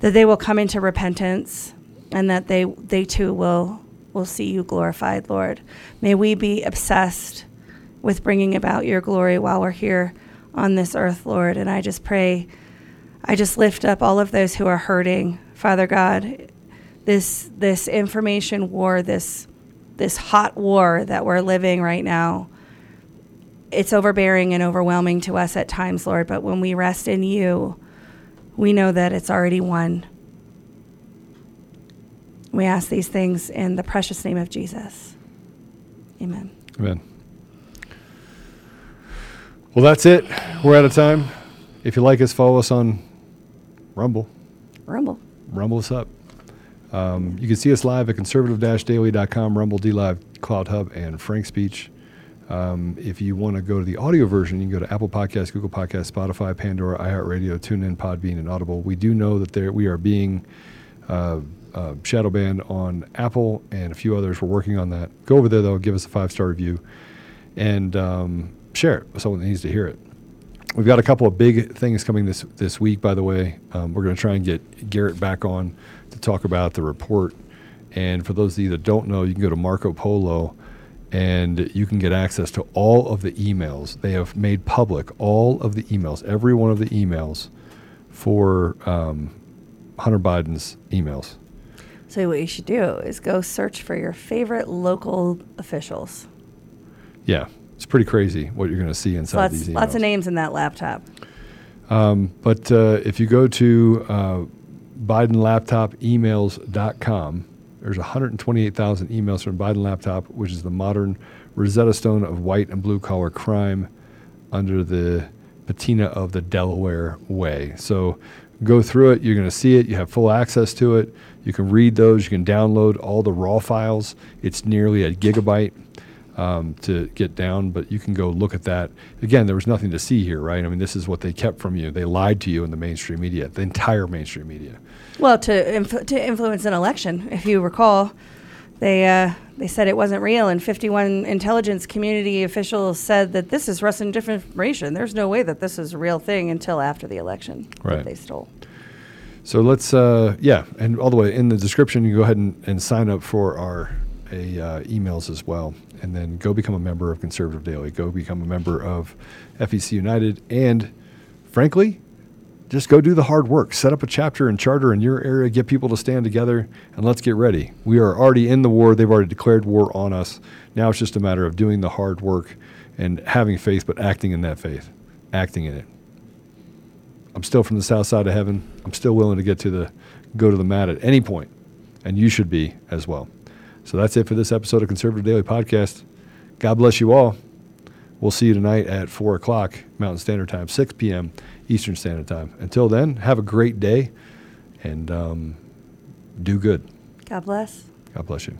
that they will come into repentance and that they they too will will see you glorified, Lord. May we be obsessed with bringing about your glory while we're here on this earth, Lord. And I just pray I just lift up all of those who are hurting, Father God. This this information war, this this hot war that we're living right now. It's overbearing and overwhelming to us at times, Lord, but when we rest in you, we know that it's already won. We ask these things in the precious name of Jesus. Amen. Amen. Well, that's it. We're out of time. If you like us, follow us on Rumble. Rumble. Rumble us up. Um, you can see us live at conservative-daily.com, Rumble, D Live, Cloud Hub, and Frank Speech. Um, if you want to go to the audio version, you can go to Apple Podcasts, Google Podcasts, Spotify, Pandora, iHeartRadio, TuneIn, Podbean, and Audible. We do know that there we are being uh, uh, shadow banned on Apple and a few others. We're working on that. Go over there though, give us a five star review, and um, share it with someone that needs to hear it. We've got a couple of big things coming this this week. By the way, um, we're going to try and get Garrett back on to talk about the report. And for those of you that don't know, you can go to Marco Polo and you can get access to all of the emails. They have made public all of the emails, every one of the emails for um, Hunter Biden's emails. So what you should do is go search for your favorite local officials. Yeah, it's pretty crazy what you're going to see inside lots, these emails. lots of names in that laptop. Um, but uh, if you go to uh, BidenLaptopEmails.com, there's 128,000 emails from Biden Laptop, which is the modern Rosetta Stone of white and blue collar crime under the patina of the Delaware way. So go through it. You're going to see it. You have full access to it. You can read those. You can download all the raw files. It's nearly a gigabyte um, to get down, but you can go look at that. Again, there was nothing to see here, right? I mean, this is what they kept from you. They lied to you in the mainstream media, the entire mainstream media. Well, to inf- to influence an election, if you recall, they uh, they said it wasn't real, and 51 intelligence community officials said that this is Russian disinformation. There's no way that this is a real thing until after the election Right. that they stole. So let's, uh, yeah, and all the way in the description, you go ahead and, and sign up for our a, uh, emails as well, and then go become a member of Conservative Daily. Go become a member of FEC United, and frankly, just go do the hard work. Set up a chapter and charter in your area. Get people to stand together, and let's get ready. We are already in the war. They've already declared war on us. Now it's just a matter of doing the hard work and having faith, but acting in that faith, acting in it. I'm still from the south side of heaven. I'm still willing to get to the go to the mat at any point, and you should be as well. So that's it for this episode of Conservative Daily Podcast. God bless you all. We'll see you tonight at four o'clock Mountain Standard Time, six p.m. Eastern Standard Time. Until then, have a great day and um, do good. God bless. God bless you.